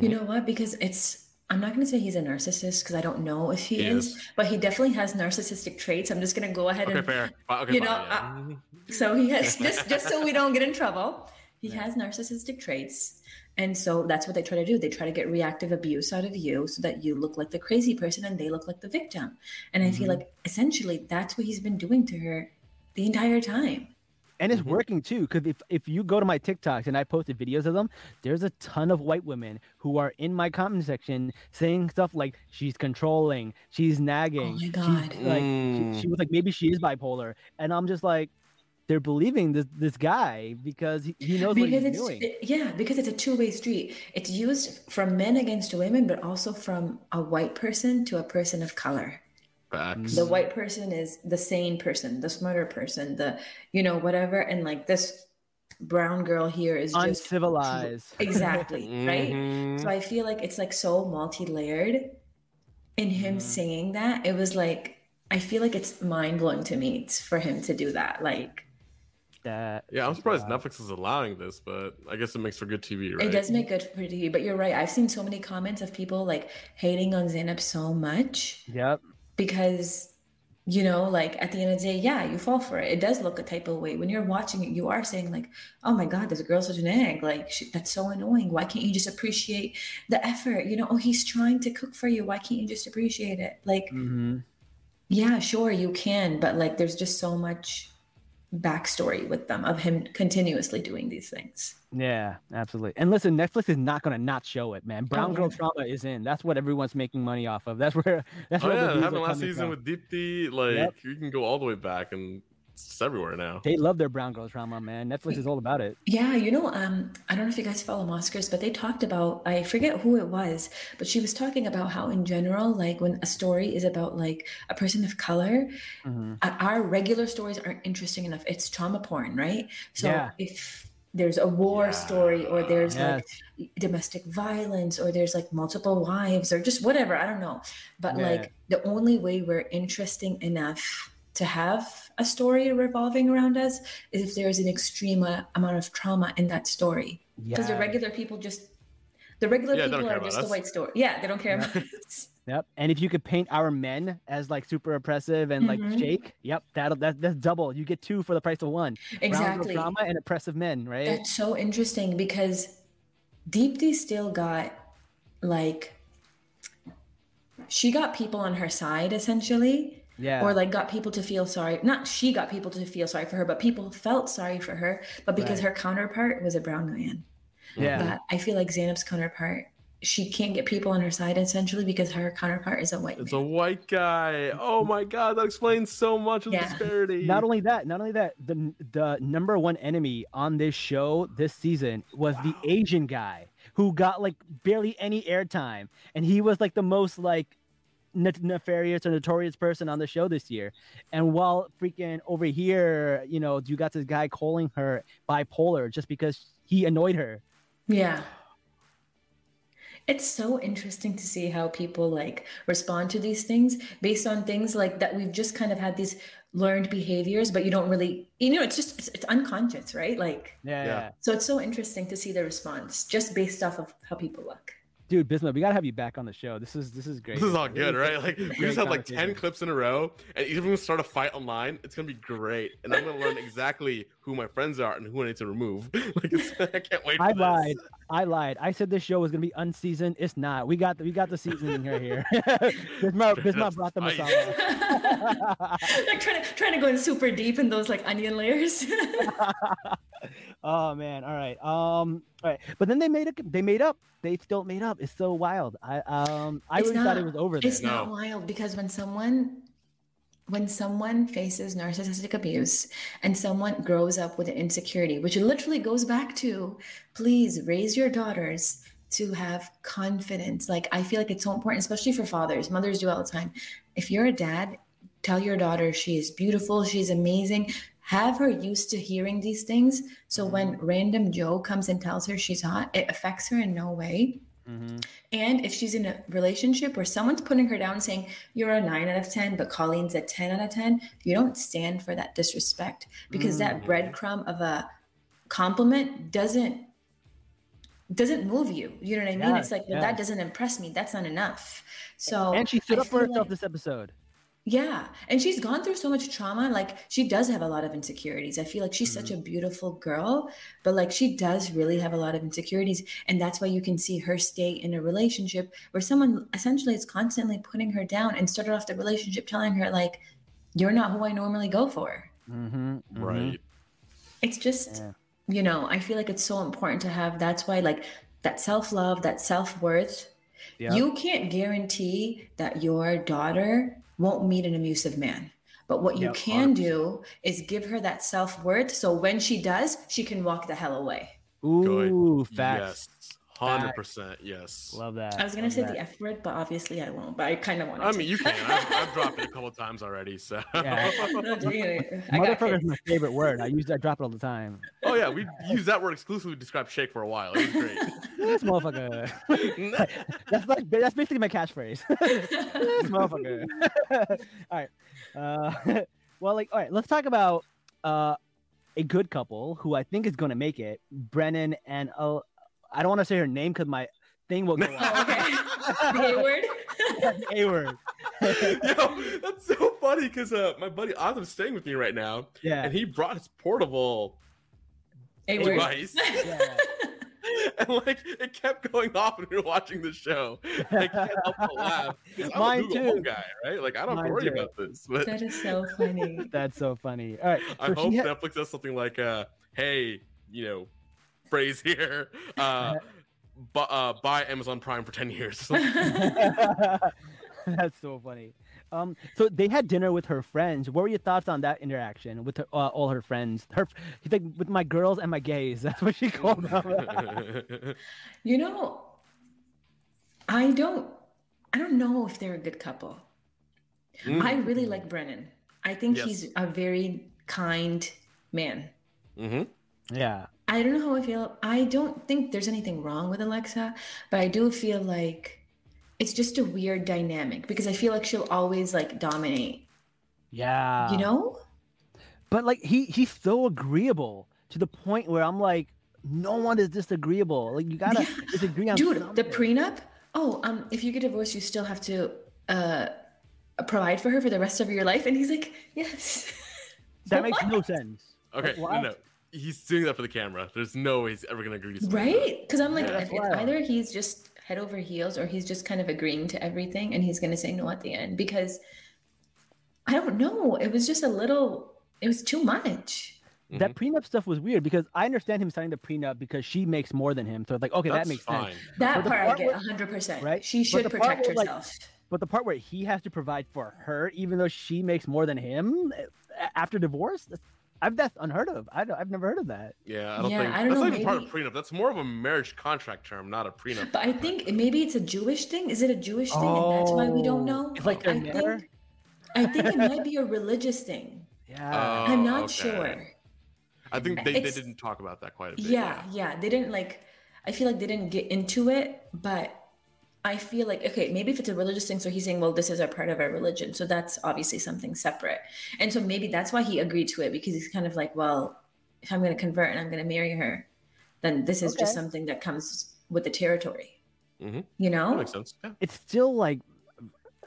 You know what? Because it's, I'm not going to say he's a narcissist because I don't know if he,
He
is,
is.
but he definitely has narcissistic traits. I'm just going to go ahead
Okay,
and
fair. Okay,
you
fine,
know,
yeah.
So he has just just so we don't get in trouble. He has narcissistic traits. And so that's what they try to do. They try to get reactive abuse out of you so that you look like the crazy person and they look like the victim. And I feel
Mhm.
like essentially that's what he's been doing to her the entire time.
And it's
Mhm.
working too because if, if you go to my tiktoks and i posted videos of them there's a ton of white women who are in my comment section saying stuff like she's controlling she's nagging
Oh my
she's
God.
like
Mm.
she, she was like maybe she is bipolar and i'm just like they're believing this this guy because he, he knows what he's
it's
doing
it- yeah because it's a two-way street it's used from men against women but also from a white person to a person of color
Facts.
the white person is the sane person the smarter person the you know whatever and like this brown girl here is just
uncivilized
exactly right
Mhm.
so i feel like it's like so multi-layered in him
Mhm.
saying that it was like i feel like it's mind-blowing to me t- for him to do that like
that
Yeah, I'm surprised
wow.
Netflix is allowing this, but I guess it makes for good TV, right?
It does make good for TV, but you're right. I've seen so many comments of people like hating on Zanab so much
yep
because, you know, like at the end of the day, yeah, you fall for it. It does look a type of way. When you're watching it, you are saying like, "Oh my God, this girl's such an egg. Like she, that's so annoying. Why can't you just appreciate the effort? You know, oh, he's trying to cook for you. Why can't you just appreciate it? Like,
hmm
yeah, sure, you can, but like, there's just so much backstory with them of him continuously doing these things.
Yeah, absolutely. And listen, Netflix is not gonna not show it, man. Brown oh, Girl
yeah.
Trauma is in. That's what everyone's making money off of. That's where. That's
Oh
where
yeah,
the views
having last season
from.
with Deepti, like
Yep.
you can go all the way back and it's everywhere now.
They love their Brown Girl Trauma, man. Netflix is all about it.
Yeah, you know, um, I don't know if you guys follow Oscars, but they talked about, I forget who it was, but she was talking about how in general, like when a story is about like a person of color,
Mhm.
uh, our regular stories aren't interesting enough. It's trauma porn, right? So
Yeah.
if there's a war story or there's
Yes.
like domestic violence or there's like multiple wives or just whatever, I don't know. But
Yeah.
like the only way we're interesting enough to have a story revolving around us is if there's an extreme uh, amount of trauma in that story. Because the regular people just the regular
Yeah,
people are just the white story. Yeah, they don't care about us.
Yep. And if you could paint our men as like super oppressive and like
Mhm.
Jake, yep, that'll that, that's double. You get two for the price of one.
Exactly.
Trauma and oppressive men, right?
That's so interesting because Deepti still got like she got people on her side essentially
yeah.
or like got people to feel sorry not she got people to feel sorry for her but people felt sorry for her but because
Right.
her counterpart was a brown man
yeah.
but i feel like Zanab's counterpart she can't get people on her side essentially because her counterpart is a white guy.
It's
man.
a white guy. Oh my god, that explains so much of the
Yeah.
disparity.
Not only that, not only that, the the number one enemy on this show this season was the Asian guy who got like barely any airtime, and he was like the most like ne- nefarious or notorious person on the show this year. And while freaking over here, you know, you got this guy calling her bipolar just because he annoyed her.
Yeah. It's so interesting to see how people like respond to these things based on things like that we've just kind of had these learned behaviors, but you don't really, you know, it's just, it's, it's unconscious, right? Like,
Yeah.
Yeah.
so it's so interesting to see the response just based off of how people look.
Dude, Bisma, we gotta have you back on the show. This is this is great.
This is all good, right? Like we just have like ten clips in a row, and each of them start a fight online. It's gonna be great, and I'm gonna learn exactly who my friends are and who I need to remove. Like it's, I can't wait. For
I
this.
lied. I lied. I said this show was gonna be unseasoned. It's not. We got the, we got the seasoning here. Here, Bisma,
Straight
Bisma brought the
spice.
masala.
like trying to trying to go in super deep in those like onion layers.
Oh man. All right. Um. All right. But then they made it. They made up. They still made up. It's so wild. I um. I
It's
really thought it was over there.
It's not
No.
wild because when someone when someone faces narcissistic abuse and someone grows up with an insecurity, which literally goes back to please raise your daughters to have confidence. Like I feel like it's so important, especially for fathers. Mothers do all the time. If you're a dad, tell your daughter she is beautiful, she's amazing. Have her used to hearing these things. So when random Joe comes and tells her she's hot, it affects her in no way.
Mhm.
And if she's in a relationship where someone's putting her down saying, you're a nine out of 10, but Colleen's a 10 out of 10, you don't stand for that disrespect because that
Mm.
breadcrumb of a compliment doesn't doesn't move you. You know what I mean?
Yeah,
it's like, well,
yeah.
that doesn't impress me. That's not enough. So
And she stood
I
up for herself
like-
this episode.
Yeah. And she's gone through so much trauma. Like she does have a lot of insecurities. I feel like she's such a beautiful girl, but like she does really have a lot of insecurities. And that's why you can see her stay in a relationship where someone essentially is constantly putting her down and started off the relationship telling her, like, you're not who I normally go for.
Mm-hmm,
Right.
It's just,
Yeah.
you know, I feel like it's so important to have that's why, like, that self love, that self worth.
Yeah.
You can't guarantee that your daughter won't meet an abusive man. But what you
Yep,
can do is give her that self worth. So when she does, she can walk the hell away.
Ooh,
Good.
facts.
Yes. Hundred percent. Yes.
Love that.
I was going
love
to say
that.
the F word, but obviously I won't. But I kind of wanted
I mean, you can. I've, I've dropped it a couple times already. So.
Yeah.
No, dude, I got
Motherfucker is my favorite word. I use I drop it all the time.
oh yeah, we used that word exclusively to describe Shake for a while. It was great.
This motherfucker. that's like that's basically my catchphrase. this motherfucker. all right. Uh, well, like, all right. Let's talk about uh, a good couple who I think is going to make it. Brennon and uh, I don't want to say her name because my thing will go
Oh,
off.
okay. The A word.
A word.
Yo, that's so funny because uh, my buddy Adam's staying with me right now,
Yeah.
and he brought his portable
A word.
device,
yeah.
and like it kept going off when we were watching the show. I can't help but laugh. 'cause I'm
Mine
a Google
too.
Home guy, right? Like I don't
Mine
worry
too.
about this, but
That is so funny.
That's so funny. All right.
I
So
hope
she ha-
Netflix does something like, uh, "Hey, you know, phrase here, uh, bu- uh, buy Amazon Prime for ten years."
That's so funny. Um, so they had dinner with her friends. What were your thoughts on that interaction with her, uh, all her friends? Her, he's like with my girls and my gays. That's what she called them.
You know, I don't I don't know if they're a good couple.
Mm.
I really like Brennon. I think
Yes.
he's a very kind man.
hmm
yeah.
I don't know how I feel. I don't think there's anything wrong with Alexa, but I do feel like it's just a weird dynamic because I feel like she'll always like dominate.
Yeah.
You know?
But like he he's so agreeable to the point where I'm like, no one is disagreeable. Like you gotta
Yeah.
disagree on
Dude, the
something.
prenup? Oh, um, if you get divorced, you still have to uh provide for her for the rest of your life. And he's like, Yes.
that makes
What?
no sense.
Okay,
Like,
no, no, he's doing that for the camera. There's no way he's ever gonna agree to something
Right? Because I'm like,
Yeah.
if- if
Wow.
either he's just head over heels or he's just kind of agreeing to everything and he's going to say no at the end because I don't know. It was just a little, it was too much.
That mm-hmm. prenup stuff was weird because I understand him signing the prenup because she makes more than him. So it's like, okay,
That's
that makes
fine.
sense.
That
But the
part I get
where-
100%.
right?
She should protect
where, like,
herself.
But the part where he has to provide for her, even though she makes more than him after divorce, that's, I've, that's unheard of. I, don't- I've never heard of that.
Yeah, I don't
Yeah,
think
I don't
that's
know,
not even part of prenup. That's more of a marriage contract term, not a prenup.
But I think maybe it's a Jewish thing. Is it a Jewish thing? and that's why we don't
Oh,
know?
like
I
mirror?
think, I think it might be a religious thing.
Yeah.
Oh,
I'm not oh,
okay.
sure.
I think they, they didn't talk about that quite a bit.
Yeah, yeah. They didn't like I feel like they didn't get into it, but I feel like okay, maybe if it's a religious thing, so he's saying, well, this is a part of our religion. So that's obviously something separate. And so maybe that's why he agreed to it, because he's kind of like, well, if I'm gonna convert and I'm gonna marry her, then this is just something that comes with the territory.
Mhm.
You
That
know?
makes sense. Yeah.
it's still like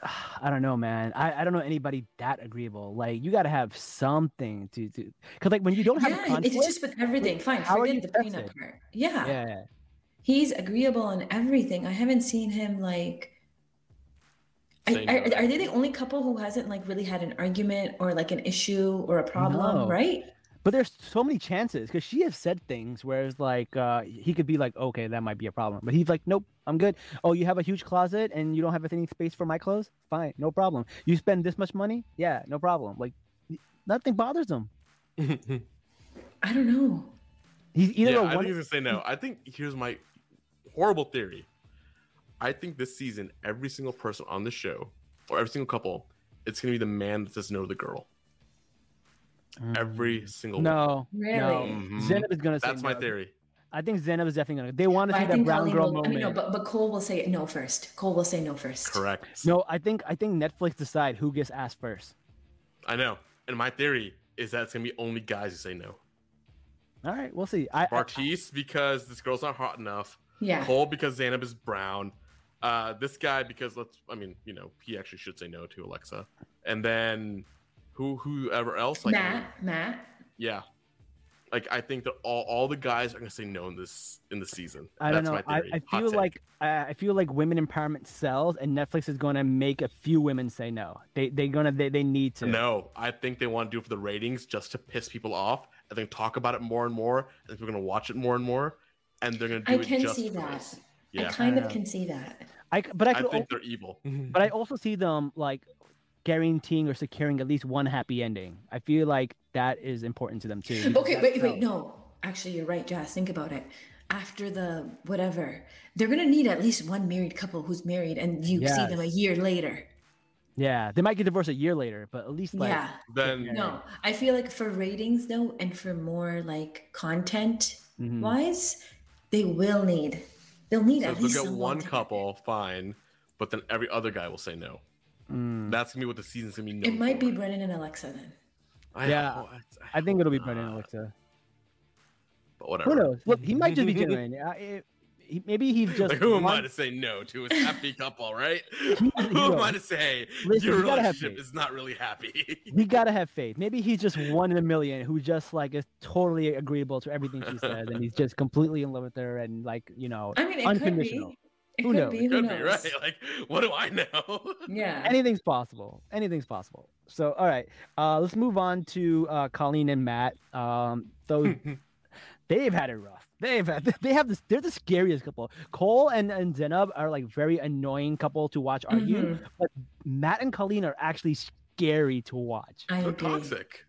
I don't know, man. I, I don't know anybody that agreeable. Like you got to have something to to because like when you don't have a
Yeah,
conflict,
it's just with everything. Fine,
how are you
forget the prenup
tested?
part. Yeah.
yeah,
He's agreeable on everything. I haven't seen him like. I,
Say
are, are they the only couple who hasn't like really had an argument or like an issue or a problem,
No.
right?
but there's so many chances because she has said things whereas like uh he could be like okay that might be a problem but he's like nope i'm good oh you have a huge closet and you don't have any space for my clothes fine no problem you spend this much money yeah no problem like nothing bothers him
I don't know.
he's either
yeah,
a
I think
one
he's gonna say no. I think here's my horrible theory. I think this season, every single person on the show, or every single couple, it's gonna be the man that says no to the girl. Every single one.
Mm. no
Really?
no
Mhm.
Zanab is gonna say
That's my
no.
theory.
I think Zanab is definitely gonna. They want to
But
see that
think
brown
Colleen
girl
will, I
moment.
mean, no, but, but Cole will say no first. Cole will say no first.
Correct.
No, I think I think Netflix decide who gets asked first.
I know. And my theory is that it's gonna be only guys who say no.
All right, we'll see. I, I
Bartise because this girl's not hot enough.
Yeah.
Cole because Zanab is brown. Uh, this guy because let's I mean you know he actually should say no to Alexa. And then who whoever else like
Matt, Matt.
yeah. Like I think that all, all the guys are gonna say no in this in the season.
I don't know.
my
I. I feel
take.
like I I feel like women empowerment sells, and Netflix is going to make a few women say no. They they gonna they, they need to.
no. I think they want to do it for the ratings just to piss people off, and then talk about it more and more, and people are gonna watch it more and more, and they're gonna do
I
it
can
just
see
for
that.
this.
I kind
I
of can see that.
I c- but I
I, think
al-
they're evil.
but I also see them like guaranteeing or securing at least one happy ending. I feel like that is important to them too.
Okay,
that
wait, wait, no. Actually, you're right, Jazz. Think about it. After the whatever, they're gonna need at least one married couple who's married, and you see them a year later.
Yeah, they might get divorced a year later, but at least like
yeah.
then
No, I feel like for ratings though, and for more like content
mhm.
wise, they will need. They'll need
so
at
they'll
least
get
someone
one couple, fine, but then every other guy will say no.
Mm.
That's gonna be what the season's gonna be.
It
known
might be
for.
Brennon and Alexa then.
I,
Yeah,
hope-
I think it'll be Brennon and Alexa.
But whatever.
Who knows? Look, he might just be genuine. Uh, it- he, maybe he's just
like, who am I to say no to a happy couple, right?
he
who am. I to say
Listen,
your
you gotta have
relationship is not really happy?
we gotta have faith. Maybe he's just one in a million who just like is totally agreeable to everything she says, and he's just completely in love with her, and like you know,
I mean, it
unconditional.
could be. It
Who
could
knows?
be. Who
Could
knows?
be right. Like, what do I know?
Yeah.
Anything's possible. Anything's possible. So, all right, uh, let's move on to uh, Colleen and Matt. Um, so they've had it rough. They've they have this. They're the scariest couple. Cole and and Zanab are like very annoying couple to watch argue,
Mhm.
but Matt and Colleen are actually scary to watch.
I
They're
agree.
toxic.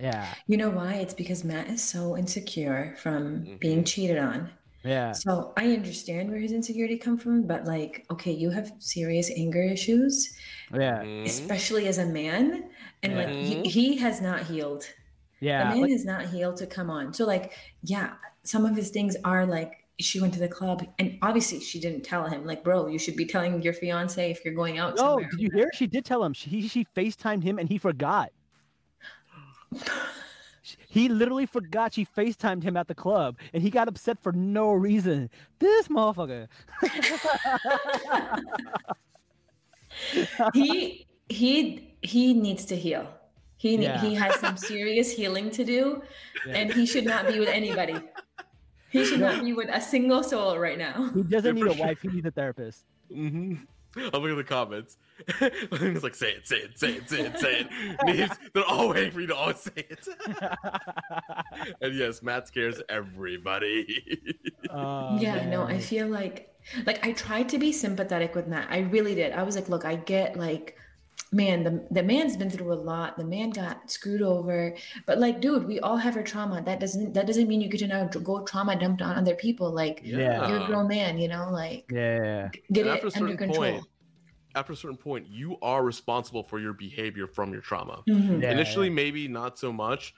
Yeah,
You know why? It's because Matt is so insecure from
Mhm.
being cheated on.
yeah,
So I understand where his insecurity come from, but like, okay, you have serious anger issues,
yeah,
Mhm.
especially as a man, and like he,
Mhm.
he has not healed.
yeah.
the man
like-
has not healed to come on. So like, yeah, some of his things are like she went to the club, and obviously she didn't tell him. Like, bro, you should be telling your fiance if you're going out.
No,
somewhere.
Oh, did you hear? She did tell him. She she FaceTimed him and he forgot. He literally forgot she FaceTimed him at the club and he got upset for no reason. This motherfucker.
he he he needs to heal. He
Yeah.
he has some serious healing to do,
Yeah.
and he should not be with anybody. He should not be with a single soul right now.
He doesn't
Yeah,
need a
sure.
wife, he needs a therapist.
Mm-hmm. I'll look at the comments. it's like, say it, say it, say it, say it, say it. Neves, they're all waiting for you to always say it. and yes, Matt scares everybody.
Oh,
yeah, no, I feel like like I tried to be sympathetic with Matt. I really did. I was like, look, I get like man, the the man's been through a lot. The man got screwed over. But like, dude, we all have our trauma. That doesn't that doesn't mean you get to now go trauma dumped on other people. Like
Yeah.
you're a grown man, you know, like
Yeah.
get
And
it
after a
under
certain
control.
point, after a certain point, you are responsible for your behavior from your trauma.
Mhm.
Yeah,
Initially, maybe not so much,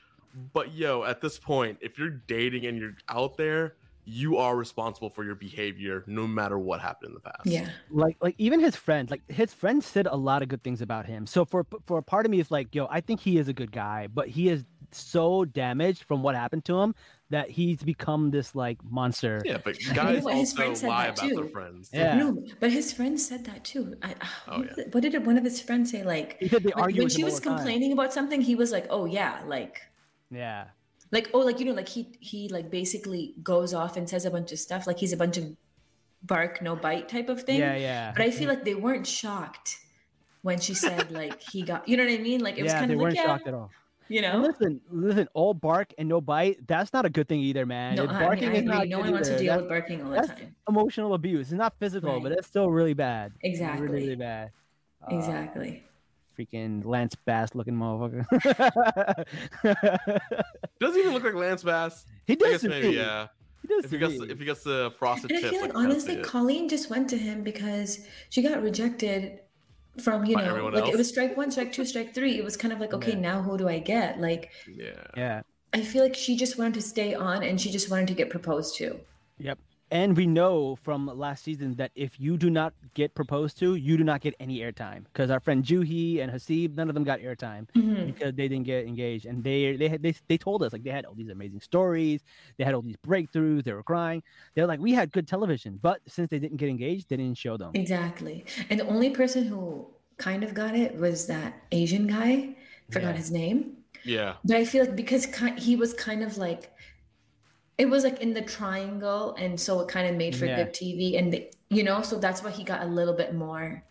but yo, at this point, if you're dating and you're out there, you are responsible for your behavior, no matter what happened in the past.
Yeah.
like like even his friends like his friends said a lot of good things about him so for for a part of me it's like yo i think he is a good guy but he is so damaged from what happened to him that he's become this like monster.
Yeah, but
know
guys
what? His
also
friend said
lie
that
about their
too.
friends.
Yeah.
No, but his friends said that too. I, uh,
Oh,
what,
yeah.
did- what did one of his friends say? Like
He said they
when,
argue
when she was
the time.
complaining about something, he was like, "Oh yeah, like
Yeah.
Like oh like you know like he he like basically goes off and says a bunch of stuff like he's a bunch of bark no bite type of thing.
Yeah, yeah.
But I feel like they weren't shocked when she said like he got you know what I mean? Like it was
yeah,
kind
they
of like
weren't
yeah,
shocked at all.
you
And
know.
listen, listen, all bark and no bite, that's not a good thing either, man.
No,
If
I,
barking
mean,
is not.
No one wants to deal
That's
with barking all the
that's-
time.
emotional abuse. It's not physical, but it's still really bad.
Exactly.
Really, really bad. Uh,
Exactly.
Freaking Lance Bass looking motherfucker.
Doesn't even look like Lance Bass.
he
I
does
guess maybe,
me.
yeah.
He does
If he gets if he gets the frosted
And I feel
I
like honestly. Colleen just went to him because she got rejected from you
By
know like
else?
it was strike one, strike two, strike three. It was kind of like okay,
Yeah.
now who do I get? Like
yeah.
yeah.
I feel like she just wanted to stay on and she just wanted to get proposed to.
Yep. And we know from last season that if you do not get proposed to, you do not get any airtime. Because our friend Juhi and Hasib, none of them got airtime
Mhm.
because they didn't get engaged. And they they had they, they told us like they had all these amazing stories, they had all these breakthroughs, they were crying. They're like, we had good television, but since they didn't get engaged, they didn't show them.
Exactly. And the only person who kind of got it was that Asian guy. Forgot
Yeah.
his name.
Yeah.
But I feel like because he was kind of like, it was like in the triangle, and so it kind of made for
Yeah.
good TV, and the, you know, so that's why he got a little bit more.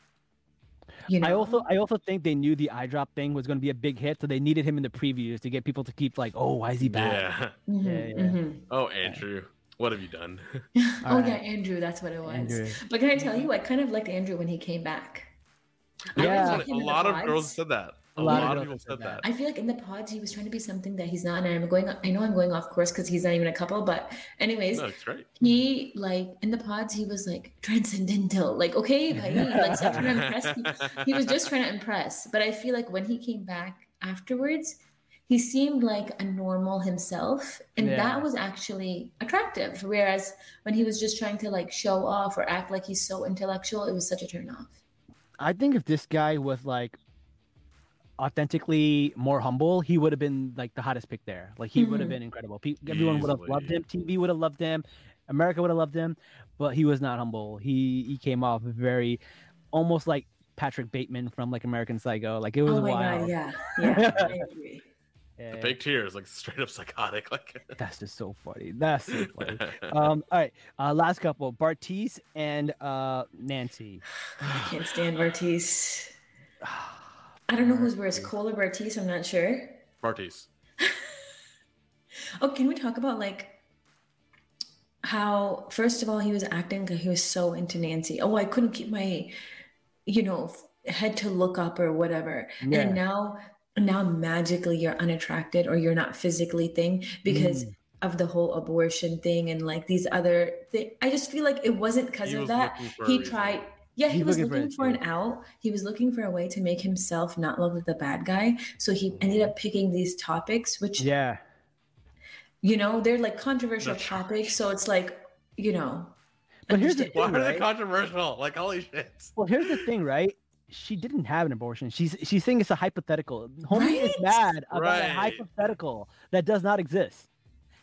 You know,
I also I also think they knew the eye drop thing was going to be a big hit, so they needed him in the previews to get people to keep like, oh, why is he back?
Yeah.
Mhm,
yeah, yeah.
mhm.
Oh, Andrew, what have you done?
oh
Alright.
yeah, Andrew, that's what it was.
Andrew.
But can I tell you, I kind of liked Andrew when he came back. I
Yeah.
a
liked him in the
lot of girls said that. A,
A lot
lot,
of
of people
said
said that.
I feel like in the pods he was trying to be something that he's not, and I'm going. I know I'm going off course because he's not even a couple. But anyways,
No, it's great.
he like in the pods he was like transcendental. Like okay, bhai, like stop trying to impress me. He was just trying to impress. But I feel like when he came back afterwards, he seemed like a normal himself, and
Yeah.
that was actually attractive. Whereas when he was just trying to like show off or act like he's so intellectual, it was such a turn off.
I think if this guy was like authentically more humble, he would have been like the hottest pick there. Like he would have
Mhm.
been incredible. Pe- everyone would have loved him. TV would have loved him. America would have loved him. But he was not humble. He he came off very, almost like Patrick Bateman from like American Psycho. Like it was
oh my
wild.
god, yeah, yeah, I agree.
Yeah,
The big tears, like straight up psychotic. Like
That's just so funny. That's so funny. um, all right, uh, last couple: Bartise and uh, Nancy.
I can't stand Bartise. I don't know who's worse, Cole or Bartise. I'm not sure.
Bartise.
Oh, can we talk about like how first of all he was acting he was so into Nancy. Oh, I couldn't keep my, you know, head to look up or whatever.
Yeah.
And now, now magically you're unattracted or you're not physically thing because
Mm.
of the whole abortion thing and like these other thing. I just feel like it wasn't because of that. He
reason.
Tried. Yeah, he
He's
was
looking for
for an out. He was looking for a way to make himself not look like the bad guy. So he ended up picking these topics, which
Yeah,
you know they're like controversial
The
topics so it's like you know
But here's the
understand-
Why
thing,
are they controversial? Like holy shit.
Well, here's the thing, right? She didn't have an abortion. She's she's saying it's a hypothetical. Homie is mad about a hypothetical that does not exist.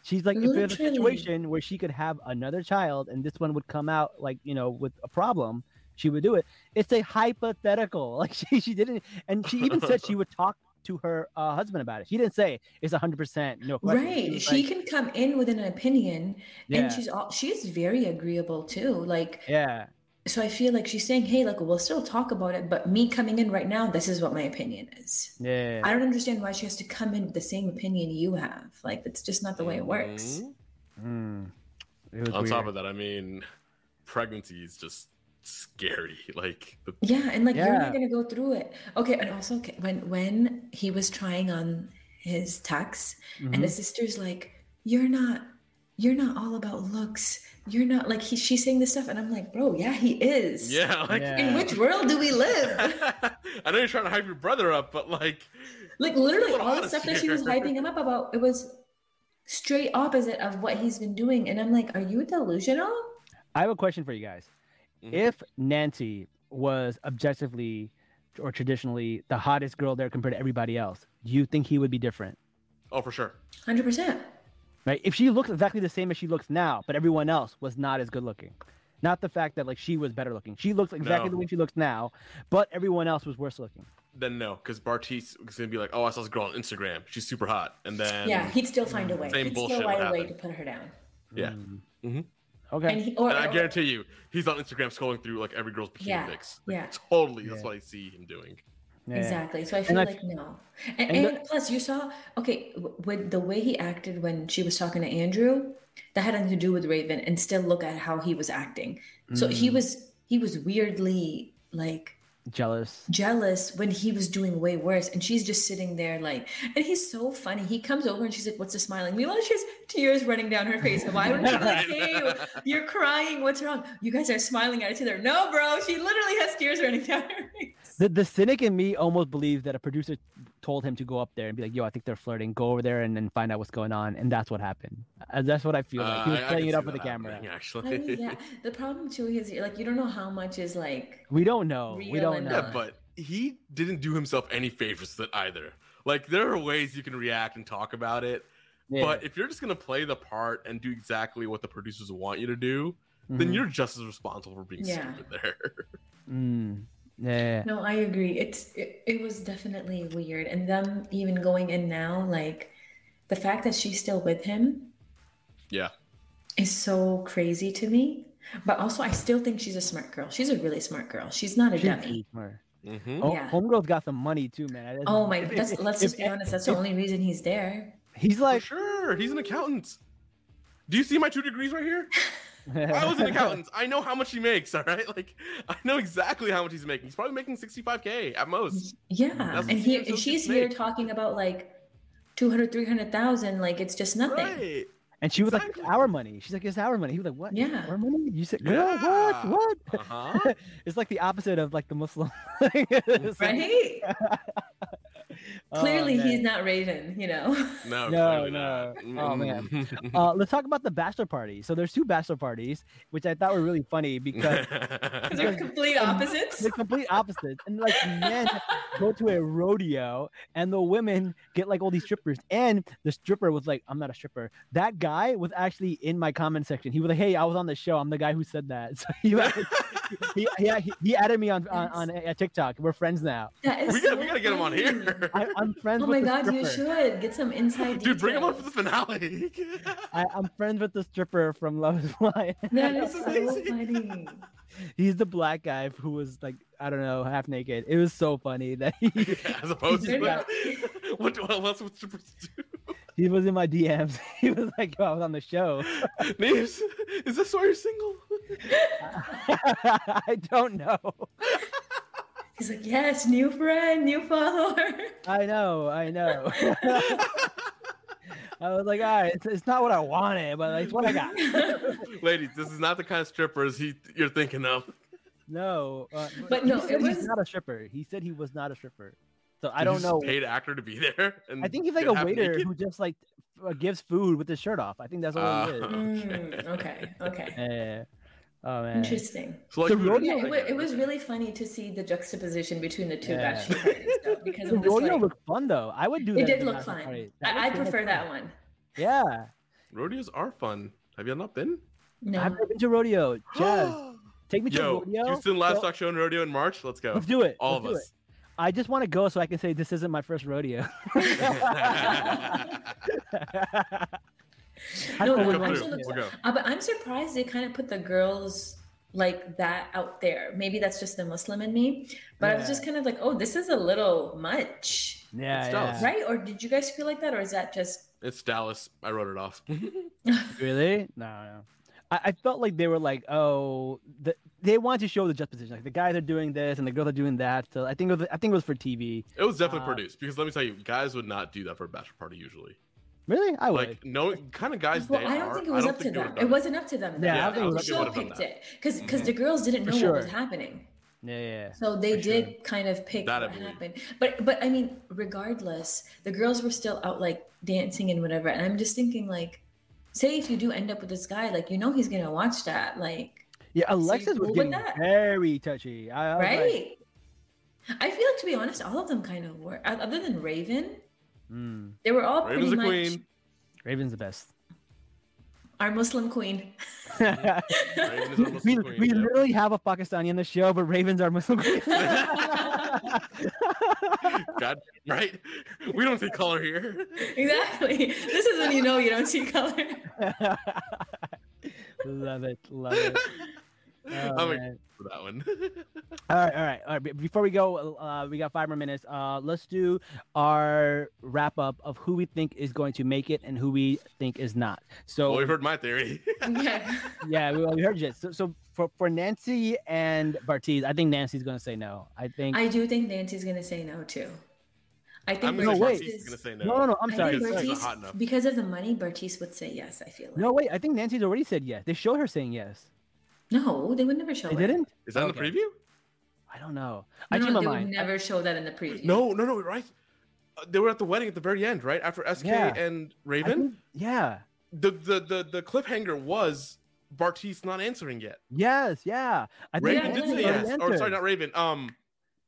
She's like, if there's a situation where she could have another child and this one would come out like you know with a problem, she would do it. It's a hypothetical. Like she she didn't, and she even said she would talk to her uh, husband about it. She didn't say it's hundred percent no question.
right she
like,
can come in with an opinion
Yeah.
and she's all she's very agreeable too like
yeah,
so i feel like she's saying hey like we'll still talk about it but me coming in right now this is what my opinion is
yeah.
i don't understand why she has to come in with the same opinion you have like that's just not the way it works
Mhm.
Mm. It was
On top of that, I mean, pregnancy is just scary. Like
Yeah, and like you're not gonna go through it. Okay, and also okay, when when he was trying on his tux, and
Mhm.
his sister's like, "You're not, you're not all about looks. You're not like he." She's saying this stuff, and I'm like, "Bro, yeah, he is.
yeah, like
Yeah.
In which world do we live?
I know you're trying to hype your brother up, but like
Like literally, all the
honest
stuff that she was hyping him up about, it was straight opposite of what he's been doing. And I'm like, "Are you delusional?"
I have a question for you guys.
Mhm.
If Nancy was objectively or traditionally the hottest girl there compared to everybody else, do you think he would be different?
Oh, for sure.
Hundred percent.
right? If she looks exactly the same as she looks now, but everyone else was not as good looking. Not the fact that like she was better looking. She looks exactly
No.
the way she looks now, but everyone else was worse looking.
Then no, because Bartise is gonna be like, "Oh, I saw this girl on Instagram. She's super hot," and then
Yeah, he'd still find a way.
Same
he'd
bullshit
still
would
find a way to
happen.
put her down.
yeah.
Okay.
And he, or,
And I
or-
guarantee you, he's on Instagram scrolling through like every girl's bikini
Yeah,
pics.
yeah.
Totally, that's
Yeah.
what I see him doing.
Yeah.
Exactly. So I feel
I-
like no. And,
and
and plus, you saw okay with the way he acted when she was talking to Andrew, that had nothing to do with Raven, and still look at how he was acting. So he
Mm.
was he was weirdly like
Jealous.
jealous when he was doing way worse, and she's just sitting there like, and he's so funny. He comes over and she's like, "What's the smiling?" Meanwhile, she has tears running down her face. And why would she be like, "Hey, you're crying. What's wrong?" You guys are smiling at each other. No, bro, she literally has tears running down her face.
The, the cynic in me almost believes that a producer told him to go up there and be like, "Yo, I think they're flirting. Go over there and then find out what's going on." And that's what happened. Uh, that's what I feel like. He was
Uh, I- I
playing it up with the camera.
happening,
I
Actually,
mean, yeah. The problem too is like you don't know how much is like
We don't know. we don't know.
Yeah, but he didn't do himself any favors with it either. Like there are ways you can react and talk about it,
Yeah.
but if you're just gonna play the part and do exactly what the producers want you to do, then
Mhm.
you're just as responsible for being
Yeah.
stupid there.
Mm. Yeah.
no, I agree. It's it, it was definitely weird, and them even going in now, like the fact that she's still with him
yeah,
is so crazy to me. But also, I still think she's a smart girl. She's a really smart girl. She's not a
She's
dummy.
pretty smart.
hmm
Oh,
Yeah.
Homegirl's got some money too, man. That's-
Oh my! That's let's just be honest. That's the only reason he's there.
He's
for
like,
sure. He's an accountant. Do you see my two degrees right here? I was an accountant. I know how much he makes. All right, like I know exactly how much he's making. He's probably making 65k at most.
Yeah,
That's
and
what
he
CMs
and she's
make.
here talking about like 200, 300,000. Like it's just nothing.
Right.
And she was like,
Exactly.
"It's our money." She's like, "It's our money." He was like, "What?
Yeah.
our money?" You said, "Girl,
Yeah.
what? What?"
Uh-huh.
it's like the opposite of like the Muslim.
Right?
Oh,
Clearly,
man.
he's not Raven. You know.
No,
No, no. Oh, man. Uh, let's talk about the bachelor party. So there's two bachelor parties, which I thought were really funny because
They're complete opposites.
they're complete opposites. And like men go to a rodeo, and the women get like all these strippers. And the stripper was like, "I'm not a stripper." That guy was actually in my comment section. He was like, "Hey, I was on the show. I'm the guy who said that." So he he, he, he, he added me on on, on uh, TikTok. We're friends now.
That is
we gotta, we gotta get him on here.
I, I'm friends
Oh
with
my
the
god, you should get some inside
Dude, bring him on for the finale.
I, I'm friends with the stripper from Love Is Blind.
That is
That's
so funny.
He's the black guy who was like, I don't know, half naked. It was so funny that he,
As opposed to like, what, what else would strippers do?
he was in my DMs. He was like, Yo, I was on the show.
Names, is this why you're single?
I don't know.
He's like, yes, new friend, new follower.
I know, I know. I was like, all right, it's, it's not what I wanted, but like, it's what I got.
Ladies, this is not the kind of strippers he you're thinking of.
No, uh,
But
he
no,
said
it
he's
was-
not a stripper. He said he was not a stripper. So I don't know.
Paid actor to be there. And
I think he's like a waiter
naked?
who just like uh, gives food with his shirt off. I think that's all he is.
Mm, okay, okay.
Yeah. Oh man.
Interesting.
So like,
The rodeo-
Yeah, it, wa- it was really funny to see the juxtaposition between the two
Yeah.
bachelor parties, though, because
The
was
rodeo
like,
looked fun though. I would do that.
it did look fun. I, I
looked so much
prefer that
fun.
one.
Yeah.
rodeos are fun. Have you not been?
No,
I've never been to rodeo. Jazz, take me to
Yo,
rodeo.
Houston
So-
Livestock Show and Rodeo in March. Let's go.
Let's do it.
All
Let's
of us.
it. I just want to go so I can say this isn't my first rodeo. I've
No,
always
no,
Come
wanted
through.
to
actually
do
We'll go.
uh, but I'm surprised they kind of put the girls like that out there. Maybe that's just the Muslim in me, but I was just kind of like, oh, this is a little much,
Yeah, yeah.
Right? Or did you guys feel like that, or is that just?
It's Dallas. I wrote it off.
Really? No, no. I, I felt like they were like, oh, the, they wanted to show the juxtaposition. Like the guys are doing this and the girls are doing that. So I think it was, I think it was for TV.
It was definitely
Uh,
produced because let me tell you, guys would not do that for a bachelor party usually.
Really? I would.
Like no kind of guys
Well,
they
I don't
are.
think it was up to them. It wasn't up to them. though.
Yeah, I
Yeah,
don't think it
the show picked it because because
Mhm.
the girls didn't
For
know what was happening.
yeah, yeah.
So they
For
did kind of pick
That I
what
believe.
happened. But but I mean, regardless, the girls were still out like dancing and whatever. And I'm just thinking like, say if you do end up with this guy, like you know he's gonna watch that, like
Yeah, Alexis
cool
was getting very touchy. I, I was like,
right. I feel like to be honest, all of them kind of were. Other than Raven,
Mm.
They were all
Raven's
pretty
the
much
queen.
Raven's the best.
our Muslim queen.
Raven is our Muslim
we
queen,
we
yeah.
literally have a Pakistani in the show, but Raven's our Muslim queen.
God, right? We don't see color here.
exactly. This is when you know you don't see color.
love it, love it. Oh,
I'm
man.
for that one.
All right, all right, all right. Before we go, uh, we got five more minutes. Uh, let's do our wrap up of who we think is going to make it and who we think is not. So,
well, we've heard my theory.
yeah.
yeah, we, we heard you. So, so for, for Nancy and Bartise, I think Nancy's going to say no. I think.
I do think Nancy's gonna say no too. I think
I'm
No, wait.
is gonna say no.
no, no, no. I'm
I
sorry.
think
Because
sorry.
he's not
Bartise-
hot enough.
because of the money, Bartise would say yes. I feel like.
No, wait. I think Nancy's already said yes. They showed her saying yes.
No, they would never show
They
it.
didn't.
Is that in the preview?
I don't know.
No,
I
no,
changed my
they
mind.
would never show that in the preview.
No, no, no, right? Uh, they were at the wedding at the very end, right? After SK
Yeah.
and Raven.
think- yeah.
The, the the the cliffhanger was Bartise not answering yet.
Yes. Yeah. I think
Raven
Yeah,
did say
yeah.
already
yes. Or sorry, not Raven. Um,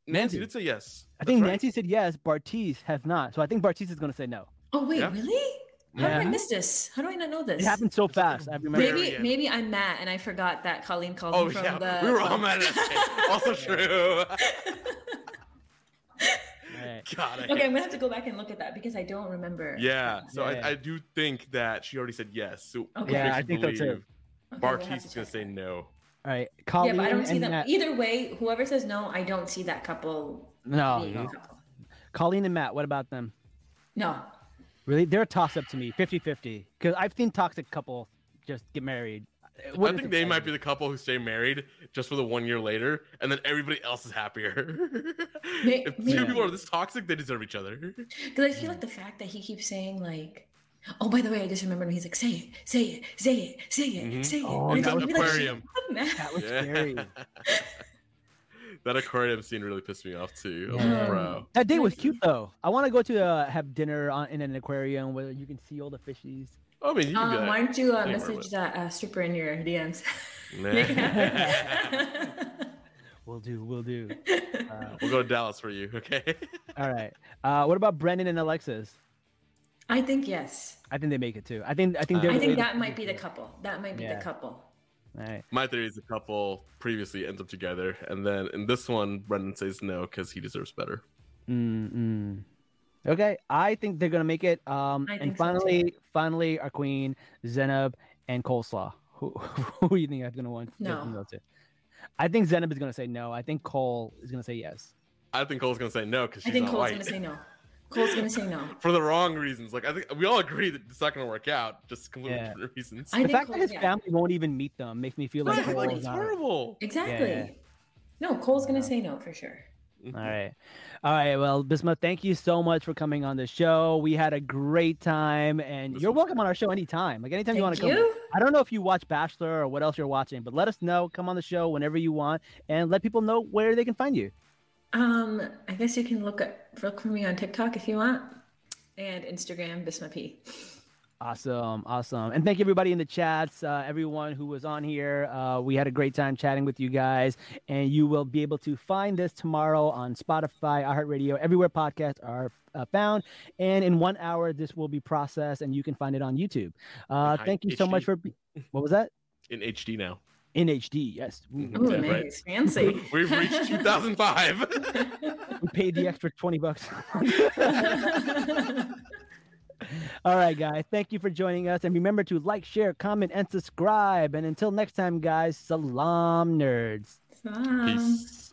Nancy
Nancy.
did say yes.
I think
right.
Nancy said yes. Bartise has not. So I think Bartise is going to say no.
Oh wait,
Yeah.
really? How
Yeah.
did I miss this? How do I not know this?
It happened so fast. I remember.
Maybe
end.
maybe I'm mad and I forgot that Colleen called
Oh
me from
yeah,
the.
we were all mad at SK. also true.
Right.
God, I
Okay, I'm gonna have to go back and look at that because I don't remember.
Yeah, so
Yeah.
I, I do think that she already said yes. So
Okay.
Yeah, I think so too.
believe
Okay, we'll have
Bartise
to
is gonna
check
say no.
All right. Colleen.
Yeah,
Colleen
but I don't see them.
Matt.
Either way, whoever says no, I don't see that couple
No,
being
no.
a couple.
Colleen and Matt. What about them?
No.
Really? They're a toss up to me. 50-50. Because I've seen toxic couple just get married. It
I think they might be the couple who stay married just for the one year later, and then everybody else is happier.
May-
if two
maybe.
people are this toxic, they deserve each other.
Because I feel like the fact that he keeps saying like, "Oh, by the way, I just remembered." He's like, "Say it, say it, say it, say it,
Mhm.
say it."
Oh,
And
that
it's
was
like,
aquarium.
"Shut up, man."
me. That was scary.
that aquarium scene really pissed me off too. I was
Yeah.
bro.
That date was cute though. I want to go to uh, have dinner on, in an aquarium where you can see all the fishies.
I mean, you can
Um, why don't you uh, message that uh, stripper in your DMs?
Nah.
Make it happen.
We'll do. We'll do. Uh,
we'll go to Dallas for you, okay?
all right. Uh, what about Brennon and Alexis?
I think yes.
I think they make it too. I think. I think
Uh,
they're.
I think that might be the couple. That might be
Yeah.
the couple.
All right.
My theory is a couple previously ends up together, and then in this one, Brennon says no because he deserves better.
Mm-mm. Okay, I think they're gonna make it. Um,
I
and
think so,
finally, finally, our queen Zanab and Coleslaw. Who, who do you think is gonna win?
No.
gonna go to? I think Zanab is gonna say no. I think Cole is gonna say yes.
I think Cole's gonna say no because
I
she's
think
not
Cole's
white
gonna say no. Cole's gonna say no.
for the wrong reasons. Like I think we all agree that it's not gonna work out, just completely
Yeah.
different reasons.
I
the
think
fact that his
yeah.
family won't even meet them makes me feel like
Right, like it's
not-
horrible.
Exactly.
yeah.
No, Cole's gonna say no for sure.
All right. All right. Well, Bisma, thank you so much for coming on the show. We had a great time, and
This
you're
was
welcome on our show anytime. Like anytime you want to come.
you.
I don't know if you watch Bachelor or what else you're watching, but let us know. Come on the show whenever you want, and let people know where they can find you.
Um, I guess you can look at look for me on TikTok if you want, and Instagram Bisma P.
Awesome, awesome, and thank you everybody in the chats, uh, everyone who was on here. Uh, we had a great time chatting with you guys, and you will be able to find this tomorrow on Spotify, iHeartRadio, everywhere podcasts are uh, found. And in one hour, this will be processed, and you can find it on YouTube. Uh, thank you so much for. be- What was that?
In HD now.
In HD, yes. Ooh,
Mhm. Yeah,
nice,
right.
fancy.
We've reached 2005.
we paid the extra twenty bucks. All right, guys. Thank you for joining us. And remember to like, share, comment, and subscribe. And until next time, guys, salaam nerds.
Um,
Peace.